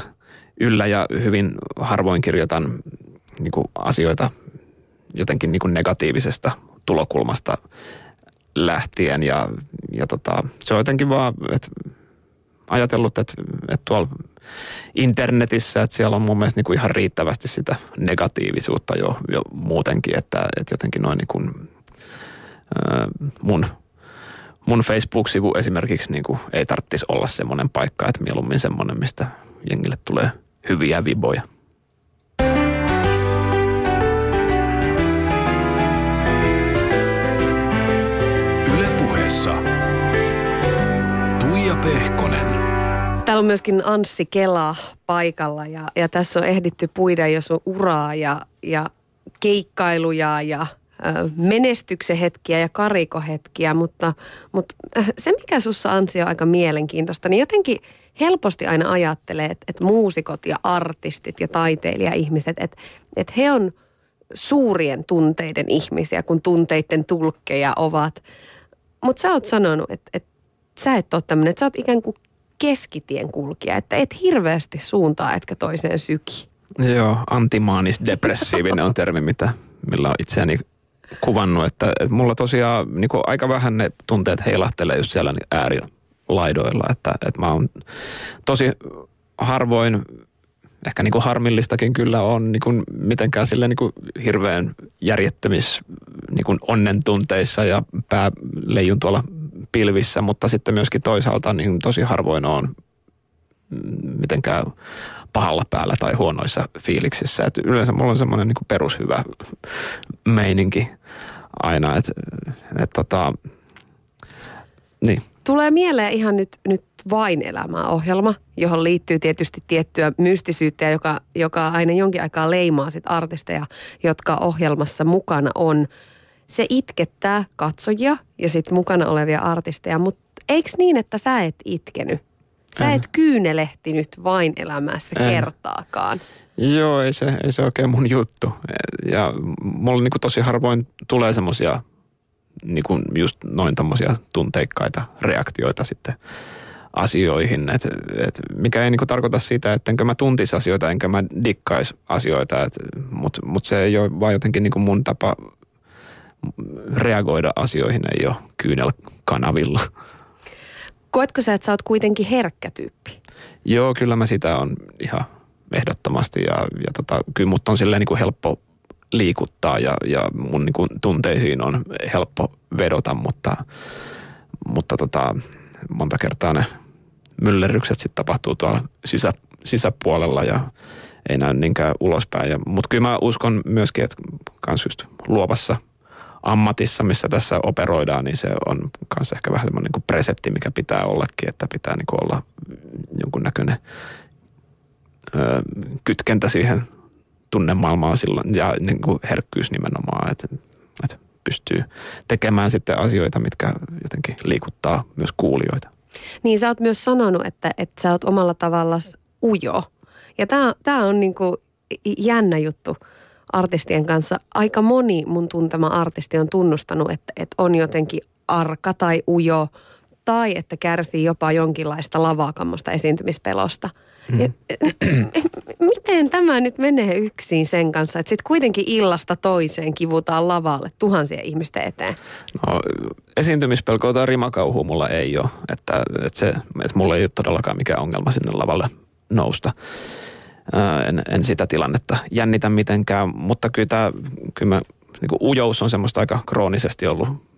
yllä ja hyvin harvoin kirjoitan niin kuin asioita jotenkin niin kuin negatiivisesta tulokulmasta lähtien ja, ja tota, se on jotenkin vaan, että ajatellut, että, että tuolla internetissä, että siellä on mun mielestä niin kuin ihan riittävästi sitä negatiivisuutta jo, jo muutenkin, että, että jotenkin noin niin mun, mun Facebook-sivu esimerkiksi niin kuin ei tarvitsisi olla semmoinen paikka, että mieluummin semmoinen, mistä jengille tulee – hyviä viboja. Tuija Pehkonen. Täällä on myöskin Anssi Kela paikalla ja, ja tässä on ehditty puida jo sun uraa ja, ja keikkailuja ja menestyksen hetkiä ja karikohetkiä, mutta, mutta se mikä sussa Ansi on aika mielenkiintoista, niin jotenkin – helposti aina ajattelee, että, että muusikot ja artistit ja taiteilija-ihmiset, että, että he on suurien tunteiden ihmisiä, kun tunteiden tulkkeja ovat. Mutta sä oot sanonut, että, että sä et ole tämmöinen, että sä oot ikään kuin keskitien kulkija, että et hirveästi suuntaa etkä toiseen syki. Joo, antimaanis-depressiivinen on termi, mitä, millä on itseäni kuvannut, että, että mulla tosiaan niin aika vähän ne tunteet heilahtelee just siellä äärillä laidoilla. Että, että mä oon tosi harvoin, ehkä niin kuin harmillistakin kyllä on niin kuin mitenkään sille niin kuin hirveän järjettömissä niin kuin onnen tunteissa ja pää leijun tuolla pilvissä, mutta sitten myöskin toisaalta niin tosi harvoin on mitenkään pahalla päällä tai huonoissa fiiliksissä. Et yleensä mulla on semmoinen niin perushyvä meininki aina, että et tota, niin tulee mieleen ihan nyt, nyt vain elämää ohjelma, johon liittyy tietysti tiettyä mystisyyttä, joka, joka aina jonkin aikaa leimaa sit artisteja, jotka ohjelmassa mukana on. Se itkettää katsojia ja sitten mukana olevia artisteja, mutta eikö niin, että sä et itkenyt? Sä En. et kyynelehtinyt vain elämässä En. kertaakaan. Joo, ei se, ei se oikein mun juttu. Ja mulla niinku tosi harvoin tulee semmosia niinku just noin tommosia tunteikkaita reaktioita sitten asioihin. Et, et mikä ei niinku tarkoita sitä, että enkö mä tuntis asioita, enkä mä dikkais asioita. Mutta mut se ei ole vaan jotenkin niinku mun tapa reagoida asioihin, ei ole kyynelkanavilla. Koetko sä, että sä oot kuitenkin herkkä tyyppi? Joo, kyllä mä sitä on ihan ehdottomasti ja, ja tota, kyllä mut on silleen niin kuin helppo liikuttaa ja, ja mun niin kuin tunteisiin on helppo vedota, mutta, mutta tota, monta kertaa ne myllerrykset sitten tapahtuu tuolla sisä, sisäpuolella ja ei näy niinkään ulospäin. Mutta kyllä mä uskon myöskin, että kans just luovassa ammatissa, missä tässä operoidaan, niin se on myös ehkä vähän semmoinen niin presetti, mikä pitää ollakin, että pitää niin kuin olla jonkunnäköinen ö, kytkentä siihen tunnemaailmaan silloin ja niin kuin herkkyys nimenomaan, että, että pystyy tekemään sitten asioita, mitkä jotenkin liikuttaa myös kuulijoita. Niin sä oot myös sanonut, että, että sä oot omalla tavallaan ujo. Ja tää on niinku jännä juttu artistien kanssa. Aika moni mun tuntema artisti on tunnustanut, että, että on jotenkin arka tai ujo tai että kärsii jopa jonkinlaista lavaakammosta esiintymispelosta. Mm. Ja, miten tämä nyt menee yksin sen kanssa, että sitten kuitenkin illasta toiseen kivutaan lavalle tuhansien ihmisten eteen? No, esiintymispelkoa tai rimakauhua mulla ei ole, että, että, se, että mulla ei ole todellakaan mikään ongelma sinne lavalle nousta. En, en sitä tilannetta jännitä mitenkään, mutta kyllä, tämä, kyllä mä, niin kuin ujous on semmoista aika kroonisesti ollut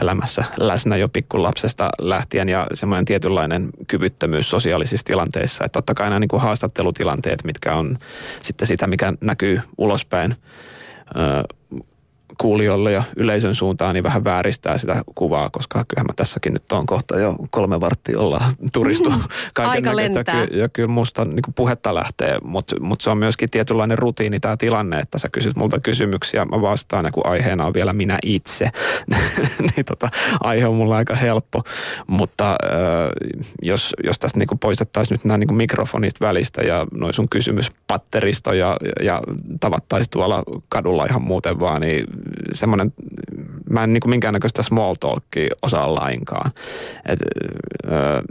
elämässä läsnä jo pikkulapsesta lähtien ja semmoinen tietynlainen kyvyttömyys sosiaalisissa tilanteissa. Että totta kai nämä niin kuin haastattelutilanteet, mitkä on sitten sitä, mikä näkyy ulospäin kuulijoille ja yleisön suuntaan, niin vähän vääristää sitä kuvaa, koska kyllähän mä tässäkin nyt on kohta jo kolme varttia ollaan turistu Aika lentää. Ja, ky- ja kyllä musta niin puhetta lähtee, mutta mut se on myöskin tietynlainen rutiini tämä tilanne, että sä kysyt multa kysymyksiä, mä vastaan ja kun aiheena on vielä minä itse, niin tota, aihe on mulla aika helppo, mutta äh, jos, jos tästä niin poistettaisiin nyt nämä niin mikrofonit välistä ja noin sun kysymyspatteristo ja, ja tavattaisiin tuolla kadulla ihan muuten vaan, niin semmoinen, mä en niin kuin minkäännäköistä small talkia osaa lainkaan. Että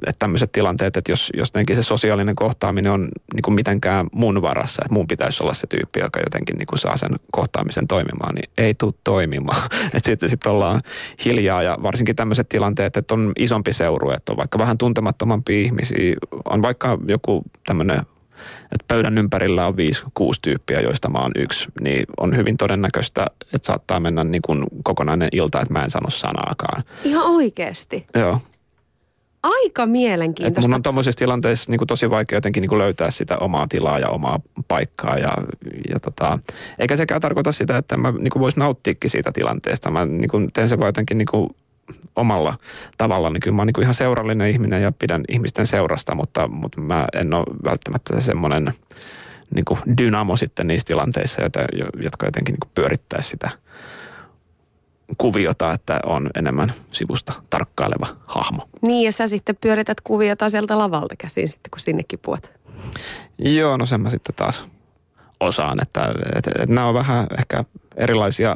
et tämmöiset tilanteet, että jos, jos se sosiaalinen kohtaaminen on niin kuin mitenkään mun varassa, että mun pitäisi olla se tyyppi, joka jotenkin niin kuin saa sen kohtaamisen toimimaan, niin ei tule toimimaan. Että sitten sit ollaan hiljaa ja varsinkin tämmöiset tilanteet, että on isompi seuru, että on vaikka vähän tuntemattomampia ihmisiä, on vaikka joku tämmöinen että pöydän ympärillä on viisi, kuusi tyyppiä, joista mä oon yksi, niin on hyvin todennäköistä, että saattaa mennä niin kuin kokonainen ilta, että mä en sano sanaakaan. Ihan oikeasti. Joo. Aika Et mielenkiintoista. mun on tuommoisissa tilanteissa niin kuin tosi vaikea jotenkin niin kuin löytää sitä omaa tilaa ja omaa paikkaa. Ja, ja tota, eikä sekään tarkoita sitä, että mä niin kuin vois nauttiikin siitä tilanteesta. Mä niin kuin teen sen vaan jotenkin niin kuin omalla tavalla, niin kyllä mä oon niin ihan seurallinen ihminen ja pidän ihmisten seurasta, mutta, mutta mä en ole välttämättä semmoinen niin kuin dynamo sitten niissä tilanteissa, joita, jotka jotenkin niin kuin pyörittää sitä kuviota, että on enemmän sivusta tarkkaileva hahmo. Niin, ja sä sitten pyörität kuviota sieltä lavalta käsin sitten, kun sinnekin puot. Joo, no sen mä sitten taas osaan, että, että, että nämä on vähän ehkä erilaisia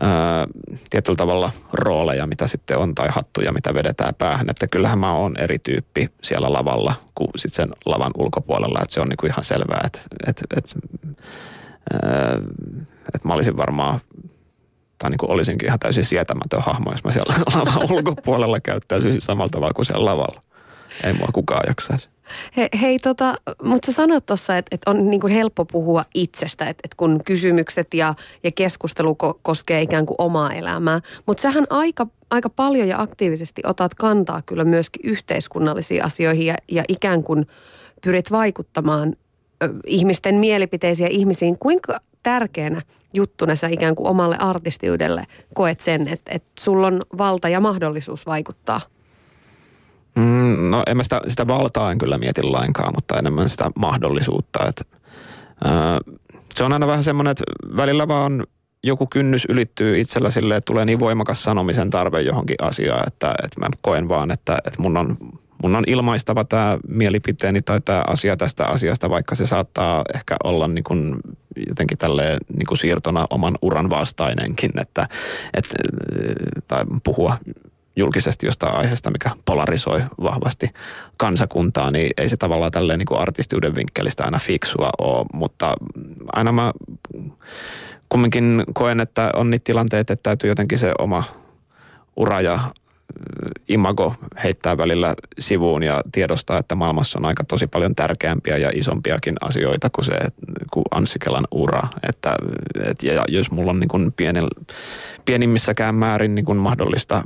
ää, tietyllä tavalla rooleja, mitä sitten on, tai hattuja, mitä vedetään päähän. Että kyllähän mä oon eri tyyppi siellä lavalla kuin sitten sen lavan ulkopuolella, että se on niinku ihan selvää, että, että, ää, että mä olisin varmaan tai niin kuin olisinkin ihan täysin sietämätön hahmo, jos mä siellä lavan ulkopuolella käyttäisin samalla tavalla kuin siellä lavalla. Ei mua kukaan jaksaisi. He, hei, tota, mutta sä sanoit tuossa, että, että on niin kuin helppo puhua itsestä, että, että kun kysymykset ja, ja keskustelu ko- koskee ikään kuin omaa elämää. Mutta sähän aika, aika paljon ja aktiivisesti otat kantaa kyllä myöskin yhteiskunnallisiin asioihin ja, ja ikään kuin pyrit vaikuttamaan ö, ihmisten mielipiteisiin ja ihmisiin. Kuinka tärkeänä juttuna sä ikään kuin omalle artistiudelle koet sen, että, että sulla on valta ja mahdollisuus vaikuttaa? Mm, no en mä sitä, sitä valtaa en kyllä mieti lainkaan, mutta enemmän sitä mahdollisuutta. Että, ää, se on aina vähän semmoinen, että välillä vaan joku kynnys ylittyy itsellä sille, että tulee niin voimakas sanomisen tarve johonkin asiaan, että, että mä koen vaan, että, että mun on mun on ilmaistava tämä mielipiteeni tai tämä asia tästä asiasta, vaikka se saattaa ehkä olla niin kuin jotenkin tälleen niin kuin siirtona oman uran vastainenkin, että, että, tai puhua julkisesti jostain aiheesta, mikä polarisoi vahvasti kansakuntaa, niin ei se tavallaan tälleen niin kuin artistiuden vinkkelistä aina fiksua ole, mutta aina mä kumminkin koen, että on niitä tilanteita, että täytyy jotenkin se oma ura ja imago heittää välillä sivuun ja tiedostaa, että maailmassa on aika tosi paljon tärkeämpiä ja isompiakin asioita kuin se kuin Anssi Kelan ura. Että, et, ja jos mulla on niin kuin pienel, pienimmissäkään määrin niin kuin mahdollista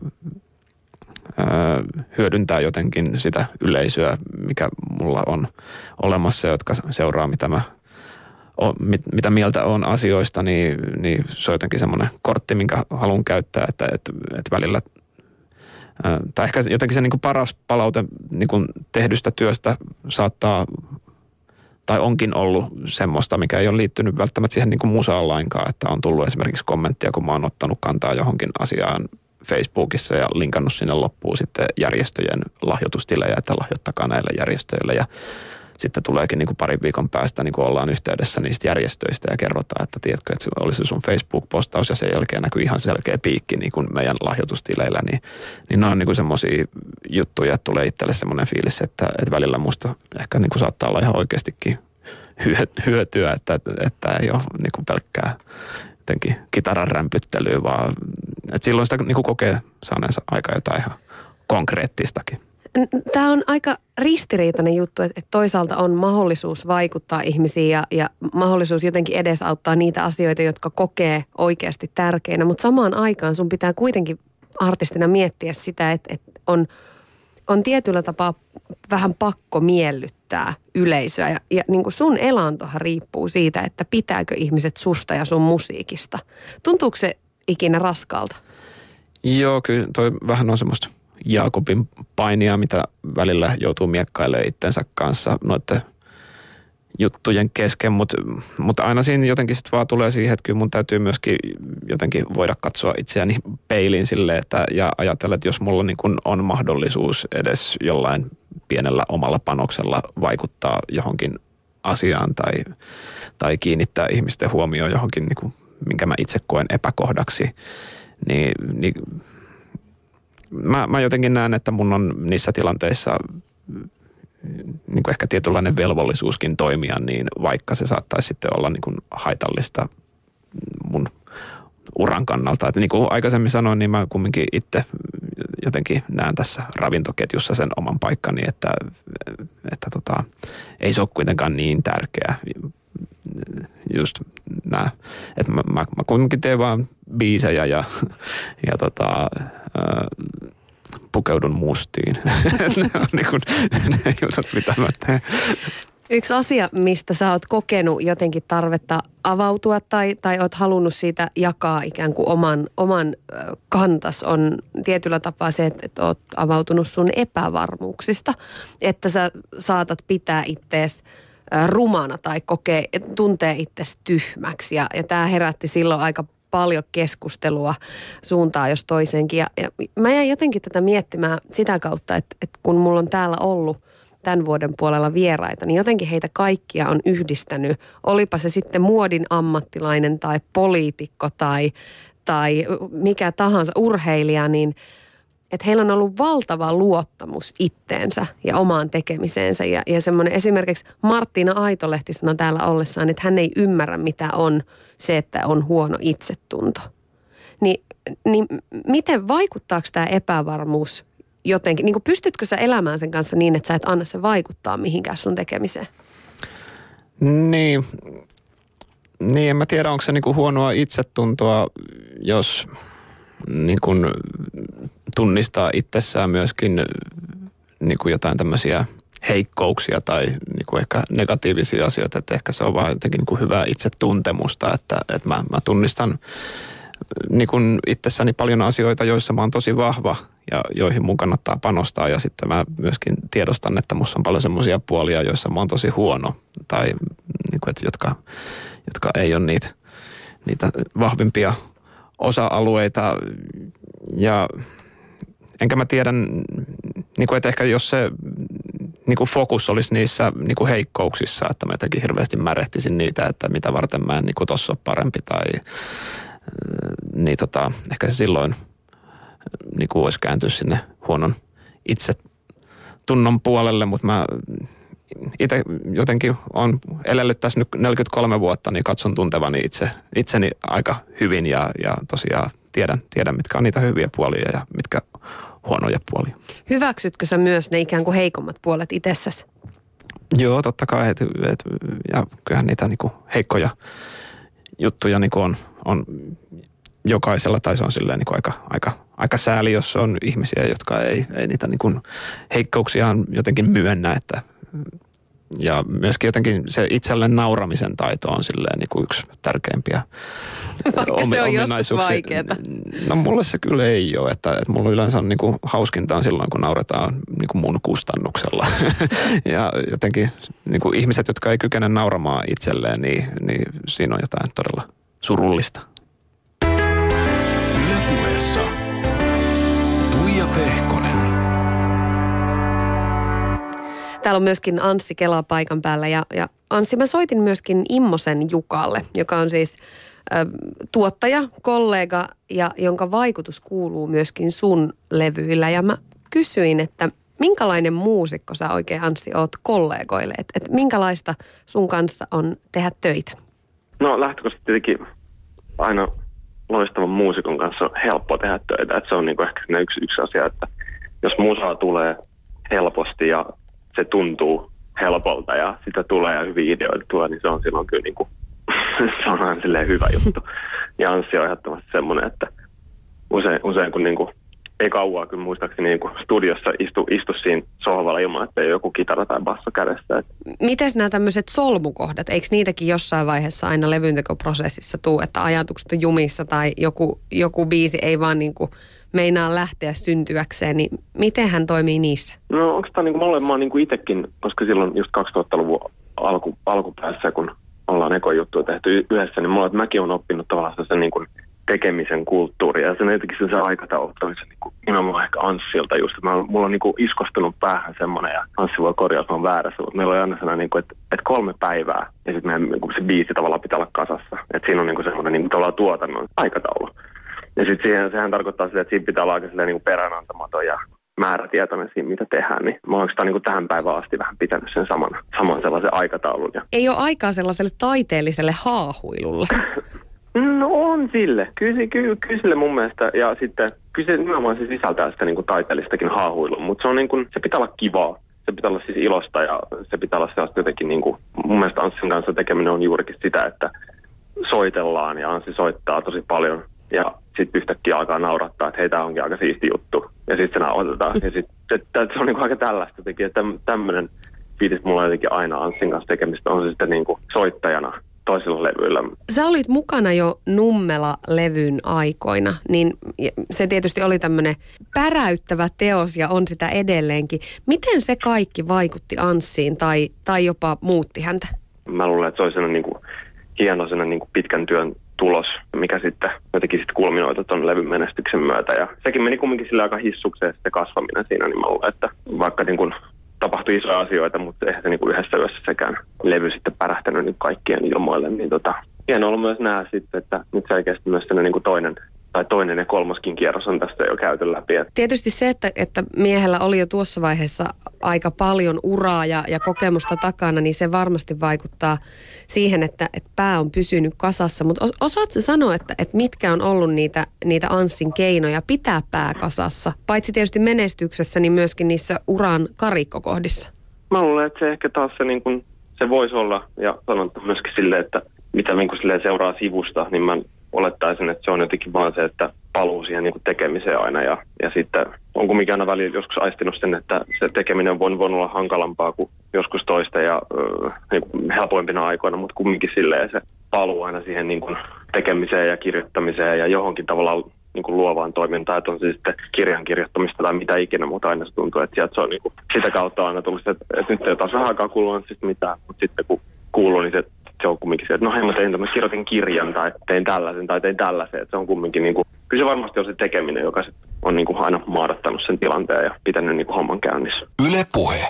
hyödyntää jotenkin sitä yleisöä, mikä mulla on olemassa, jotka seuraa, mitä mä mitä mieltä on asioista, niin, niin se on jotenkin semmoinen kortti, minkä haluan käyttää, että, että, että välillä tai ehkä jotenkin se niin kuin paras palaute niin kuin tehdystä työstä saattaa tai onkin ollut semmoista, mikä ei ole liittynyt välttämättä siihen niin kuin musaan lainkaan, että on tullut esimerkiksi kommenttia, kun mä oon ottanut kantaa johonkin asiaan Facebookissa ja linkannut sinne loppuun sitten järjestöjen lahjoitustilejä, että lahjoittakaa näille järjestöille. Ja sitten tuleekin niin kuin parin viikon päästä niin kuin ollaan yhteydessä niistä järjestöistä ja kerrotaan, että tiedätkö, että olisi sun Facebook-postaus ja sen jälkeen näkyy ihan selkeä piikki niin kuin meidän lahjoitustileillä, niin, niin ne on niin semmoisia juttuja, että tulee itselle semmoinen fiilis, että, että välillä musta ehkä niin kuin saattaa olla ihan oikeastikin hyötyä, että, että ei ole niin kuin pelkkää jotenkin kitaran rämpyttelyä, vaan että silloin sitä niin kuin kokee saaneensa aika jotain ihan konkreettistakin. Tämä on aika ristiriitainen juttu, että toisaalta on mahdollisuus vaikuttaa ihmisiin ja, ja mahdollisuus jotenkin edesauttaa niitä asioita, jotka kokee oikeasti tärkeinä. Mutta samaan aikaan sun pitää kuitenkin artistina miettiä sitä, että, että on, on tietyllä tapaa vähän pakko miellyttää yleisöä. Ja, ja niin kuin sun elantohan riippuu siitä, että pitääkö ihmiset susta ja sun musiikista. Tuntuuko se ikinä raskalta? Joo, kyllä toi vähän on semmoista – Jaakobin painia, mitä välillä joutuu miekkailemaan itsensä kanssa noiden juttujen kesken, mutta, mutta aina siinä jotenkin sitten vaan tulee siihen, että kyllä mun täytyy myöskin jotenkin voida katsoa itseäni peiliin sille, että ja ajatella, että jos mulla niin kun on mahdollisuus edes jollain pienellä omalla panoksella vaikuttaa johonkin asiaan tai, tai kiinnittää ihmisten huomioon johonkin, niin kuin, minkä mä itse koen epäkohdaksi, niin, niin mä, mä jotenkin näen, että mun on niissä tilanteissa niin kuin ehkä tietynlainen velvollisuuskin toimia, niin vaikka se saattaisi sitten olla niin kuin haitallista mun uran kannalta. Että niin kuin aikaisemmin sanoin, niin mä kumminkin itse jotenkin näen tässä ravintoketjussa sen oman paikkani, että, että tota, ei se ole kuitenkaan niin tärkeä. Just nämä, että mä, mä, mä kuitenkin teen vaan biisejä ja, ja tota, pukeudun mustiin. ne on niin kuin, ne jutut, mitä mä teen. Yksi asia, mistä sä oot kokenut jotenkin tarvetta avautua tai, tai oot halunnut siitä jakaa ikään kuin oman, oman kantas, on tietyllä tapaa se, että, että oot avautunut sun epävarmuuksista. Että sä saatat pitää ittees rumana tai kokee, tuntee itsesi tyhmäksi. Ja, ja tämä herätti silloin aika paljon keskustelua suuntaan jos toiseenkin. Ja, ja mä jäin jotenkin tätä miettimään sitä kautta, että, että kun mulla on täällä ollut tämän vuoden puolella vieraita, niin jotenkin heitä kaikkia on yhdistänyt. Olipa se sitten muodin ammattilainen tai poliitikko tai, tai mikä tahansa urheilija, niin että heillä on ollut valtava luottamus itteensä ja omaan tekemiseensä. Ja, ja semmoinen esimerkiksi Marttiina Aitolehti sanoi täällä ollessaan, että hän ei ymmärrä, mitä on – se, että on huono itsetunto. Niin, niin miten vaikuttaako tämä epävarmuus jotenkin? Niin pystytkö sä elämään sen kanssa niin, että sä et anna se vaikuttaa mihinkään sun tekemiseen? Niin, niin en mä tiedä, onko se niinku huonoa itsetuntoa, jos niinku tunnistaa itsessään myöskin niinku jotain tämmöisiä – heikkouksia tai niin kuin ehkä negatiivisia asioita, että ehkä se on vaan jotenkin niin kuin hyvää itsetuntemusta, että, että mä, mä tunnistan niin kuin itsessäni paljon asioita, joissa mä oon tosi vahva ja joihin mun kannattaa panostaa. Ja sitten mä myöskin tiedostan, että musta on paljon semmoisia puolia, joissa mä oon tosi huono tai niin kuin, että jotka, jotka ei ole niitä, niitä vahvimpia osa-alueita. Ja enkä mä tiedä, niin kuin, että ehkä jos se niin kuin fokus olisi niissä niin kuin heikkouksissa, että mä jotenkin hirveästi märehtisin niitä, että mitä varten mä en niin tuossa ole parempi tai niin tota, ehkä se silloin niin kuin voisi kääntyä sinne huonon itse tunnon puolelle, mutta mä itse jotenkin on elellyt tässä nyt 43 vuotta, niin katson tuntevani itse, itseni aika hyvin ja, ja tosiaan tiedän, tiedän, mitkä on niitä hyviä puolia ja mitkä huonoja puolia. Hyväksytkö sä myös ne ikään kuin heikommat puolet itsessäsi? Joo, totta kai. Et, et, ja kyllähän niitä niinku heikkoja juttuja niinku on, on jokaisella, tai se on silleen niinku aika, aika, aika sääli, jos on ihmisiä, jotka ei, ei niitä niinku heikkouksiaan jotenkin myönnä, että ja myöskin jotenkin se itselle nauramisen taito on silleen niin kuin yksi tärkeimpiä Vaikka se on joskus vaikeaa. No mulle se kyllä ei ole, että, että mulla yleensä on niin kuin hauskintaan silloin, kun nauretaan niin kuin mun kustannuksella. ja jotenkin niin kuin ihmiset, jotka ei kykene nauramaan itselleen, niin, niin siinä on jotain todella surullista. Ylepuheessa Tuija Pehkonen. Täällä on myöskin Anssi Kela paikan päällä ja, ja Anssi, mä soitin myöskin Immosen Jukalle, joka on siis ö, tuottaja, kollega ja jonka vaikutus kuuluu myöskin sun levyillä. Ja mä kysyin, että minkälainen muusikko sä oikein Anssi oot kollegoille? Että et minkälaista sun kanssa on tehdä töitä? No lähtökohtaisesti tietenkin aina loistavan muusikon kanssa on helppo tehdä töitä. Et se on niinku ehkä yksi, yksi asia, että jos musaa tulee helposti ja se tuntuu helpolta ja sitä tulee ja hyviä ideoita tulee, niin se on silloin kyllä niin kuin, se on aina silleen hyvä juttu. Ja Anssi on ehdottomasti semmoinen, että usein, usein kun niin kuin, ei kauaa kyllä muistaakseni niin kuin studiossa istu, istu siinä sohvalla ilman, että ei joku kitara tai basso kädessä. Että... Miten nämä tämmöiset solmukohdat, eikö niitäkin jossain vaiheessa aina levyntekoprosessissa tuu, että ajatukset on jumissa tai joku, joku biisi ei vaan niin kuin meinaa lähteä syntyäkseen, niin miten hän toimii niissä? No onko tämä niin kuin, oon niin itsekin, koska silloin just 2000-luvun alku, alkupäässä, kun ollaan ekojuttuja tehty yhdessä, niin mulla, että mäkin on oppinut tavallaan sen niin kuin tekemisen kulttuuri. Ja sen jotenkin se aikataulu oli se niin kuin, nimenomaan ehkä Anssilta just, mä, mulla on niin kuin iskostunut päähän semmoinen, ja Anssi voi korjaa, että mä väärässä, mutta meillä on aina sellainen, niin kuin, että, että kolme päivää, ja sitten meidän niin kuin se biisi tavallaan pitää olla kasassa. Että siinä on niin kuin semmoinen niin kuin, tuotannon aikataulu. Ja sitten siihen, sehän tarkoittaa sitä, että siinä pitää olla aika niin kuin peräänantamaton ja määrätietoinen siinä, mitä tehdään, niin mä oon niin tähän päivään asti vähän pitänyt sen saman, saman sellaisen aikataulun. Ja... Ei ole aikaa sellaiselle taiteelliselle haahuilulle. no on sille. Kyllä, kyllä, kyllä sille mun mielestä. Ja sitten kyllä se nimenomaan se sisältää sitä niin kuin taiteellistakin haahuilua, mutta se, on niin kuin, se pitää olla kivaa. Se pitää olla siis ilosta ja se pitää olla sellaista jotenkin, niin kuin, mun mielestä Anssin kanssa tekeminen on juurikin sitä, että soitellaan ja Anssi soittaa tosi paljon ja sitten yhtäkkiä alkaa naurattaa, että hei, tämä onkin aika siisti juttu. Ja sitten se nauhoitetaan. Ja sitten se, se on niinku aika tällaista jotenkin, että tämmöinen fiilis mulla on jotenkin aina Anssin kanssa tekemistä, on se sitten niinku soittajana toisilla levyillä. Sä olit mukana jo Nummela-levyn aikoina, niin se tietysti oli tämmöinen päräyttävä teos ja on sitä edelleenkin. Miten se kaikki vaikutti Anssiin tai, tai jopa muutti häntä? Mä luulen, että se oli sellainen niin kuin, hieno sellainen niin kuin pitkän työn tulos, mikä sitten jotenkin sitten kulminoitu tuon levyn menestyksen myötä. Ja sekin meni kumminkin sillä aika hissukseen sitten kasvaminen siinä, niin mä luulen, että vaikka niin kuin tapahtui isoja asioita, mutta eihän se niin kuin yhdessä yössä sekään levy sitten pärähtänyt niin kaikkien ilmoille, niin tota, hienoa ollut myös nähdä sitten, että nyt selkeästi myös niin kuin toinen tai toinen ja kolmaskin kierros on tästä jo käyty läpi. Tietysti se, että, että miehellä oli jo tuossa vaiheessa aika paljon uraa ja, ja kokemusta takana, niin se varmasti vaikuttaa siihen, että, että pää on pysynyt kasassa. Mutta osaatko sanoa, että, että mitkä on ollut niitä, niitä Anssin keinoja pitää pää kasassa? Paitsi tietysti menestyksessä, niin myöskin niissä uran karikkokohdissa. Mä luulen, että se ehkä taas se, niin kun, se voisi olla, ja sanon myöskin silleen, että mitä niin seuraa sivusta, niin mä olettaisin, että se on jotenkin vaan se, että paluu siihen niin kuin tekemiseen aina. Ja, ja sitten on kumminkin aina välillä joskus aistinut sen, että se tekeminen voi, voi olla hankalampaa kuin joskus toista ja äh, niin kuin helpoimpina aikoina, mutta kumminkin silleen se paluu aina siihen niin kuin tekemiseen ja kirjoittamiseen ja johonkin tavallaan niin kuin luovaan toimintaan, että on siis sitten kirjan kirjoittamista tai mitä ikinä, mutta aina se tuntuu, että sieltä se on niin kuin, sitä kautta aina tullut, että, että nyt ei taas vähän aikaa sitten mitään, mutta sitten kun kuuluu, niin se, se on kumminkin se, että no hei mä tein, mä kirjoitin kirjan tai tein tällaisen tai tein tällaisen, että se on kumminkin niin kuin, kyllä se varmasti on se tekeminen, joka on niin kuin aina maadattanut sen tilanteen ja pitänyt niin kuin homman käynnissä. Yle Puhe.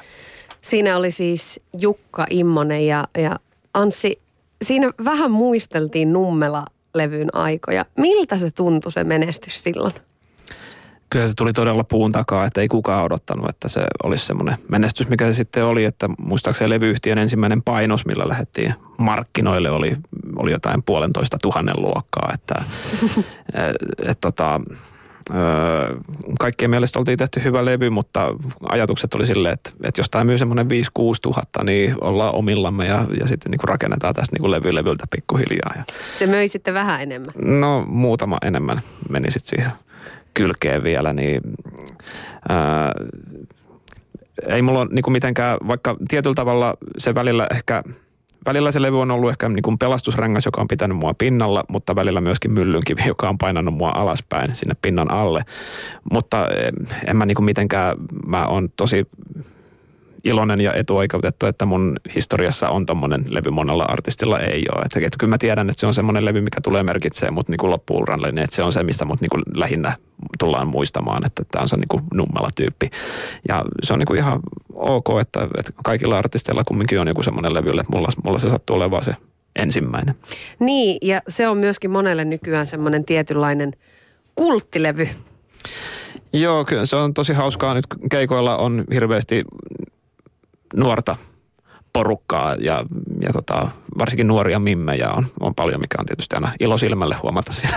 Siinä oli siis Jukka Immonen ja, ja Anssi, siinä vähän muisteltiin Nummela-levyn aikoja. Miltä se tuntui se menestys silloin? Kyllä se tuli todella puun takaa, että ei kukaan odottanut, että se olisi semmoinen menestys, mikä se sitten oli. Että muistaakseni levyyhtiön ensimmäinen painos, millä lähdettiin markkinoille, oli, oli jotain puolentoista tuhannen luokkaa. Että, et, et, tota, Öö, kaikkien mielestä oltiin tehty hyvä levy, mutta ajatukset oli silleen, että, että jos tämä myy semmoinen 5-6 tuhatta, niin ollaan omillamme ja, ja sitten niin kuin rakennetaan tästä niin levy levyltä pikkuhiljaa. Ja, Se möi sitten vähän enemmän. no muutama enemmän meni sitten siihen kylkeen vielä, niin ää, ei mulla ole niin kuin mitenkään, vaikka tietyllä tavalla se välillä ehkä välillä se levy on ollut ehkä niin kuin pelastusrengas, joka on pitänyt mua pinnalla, mutta välillä myöskin myllynkivi, joka on painanut mua alaspäin sinne pinnan alle. Mutta en mä niin kuin mitenkään, mä oon tosi iloinen ja etuoikeutettu, että mun historiassa on tommonen levy monella artistilla ei ole. Että, että kyllä mä tiedän, että se on semmoinen levy, mikä tulee merkitsee mut niin loppuuralle, niin että se on se, mistä mut niin kuin lähinnä tullaan muistamaan, että tämä on se niin kuin nummela tyyppi. Ja se on niin kuin ihan ok, että, että kaikilla artisteilla kumminkin on joku semmoinen levy, että mulla, mulla se sattuu olemaan se ensimmäinen. Niin, ja se on myöskin monelle nykyään semmoinen tietynlainen kulttilevy. Joo, kyllä se on tosi hauskaa. Nyt keikoilla on hirveästi nuorta porukkaa ja, ja tota, varsinkin nuoria mimmejä on, on paljon, mikä on tietysti aina ilo silmälle huomata siinä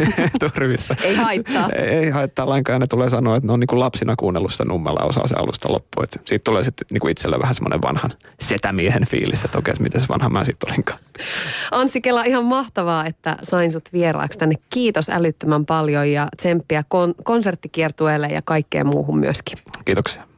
turvissa. Ei haittaa. ei, ei haittaa lainkaan. Ne tulee sanoa, että ne on niin kuin lapsina kuunnellut sitä nummella osaa se alusta loppuun. Et siitä tulee sitten niin kuin itselle vähän semmoinen vanhan setämiehen fiilis, että okei, miten se vanha mä sitten olinkaan. Ansi Kela, ihan mahtavaa, että sain sut vieraaksi tänne. Kiitos älyttömän paljon ja tsemppiä kon- konserttikiertueelle ja kaikkeen muuhun myöskin. Kiitoksia.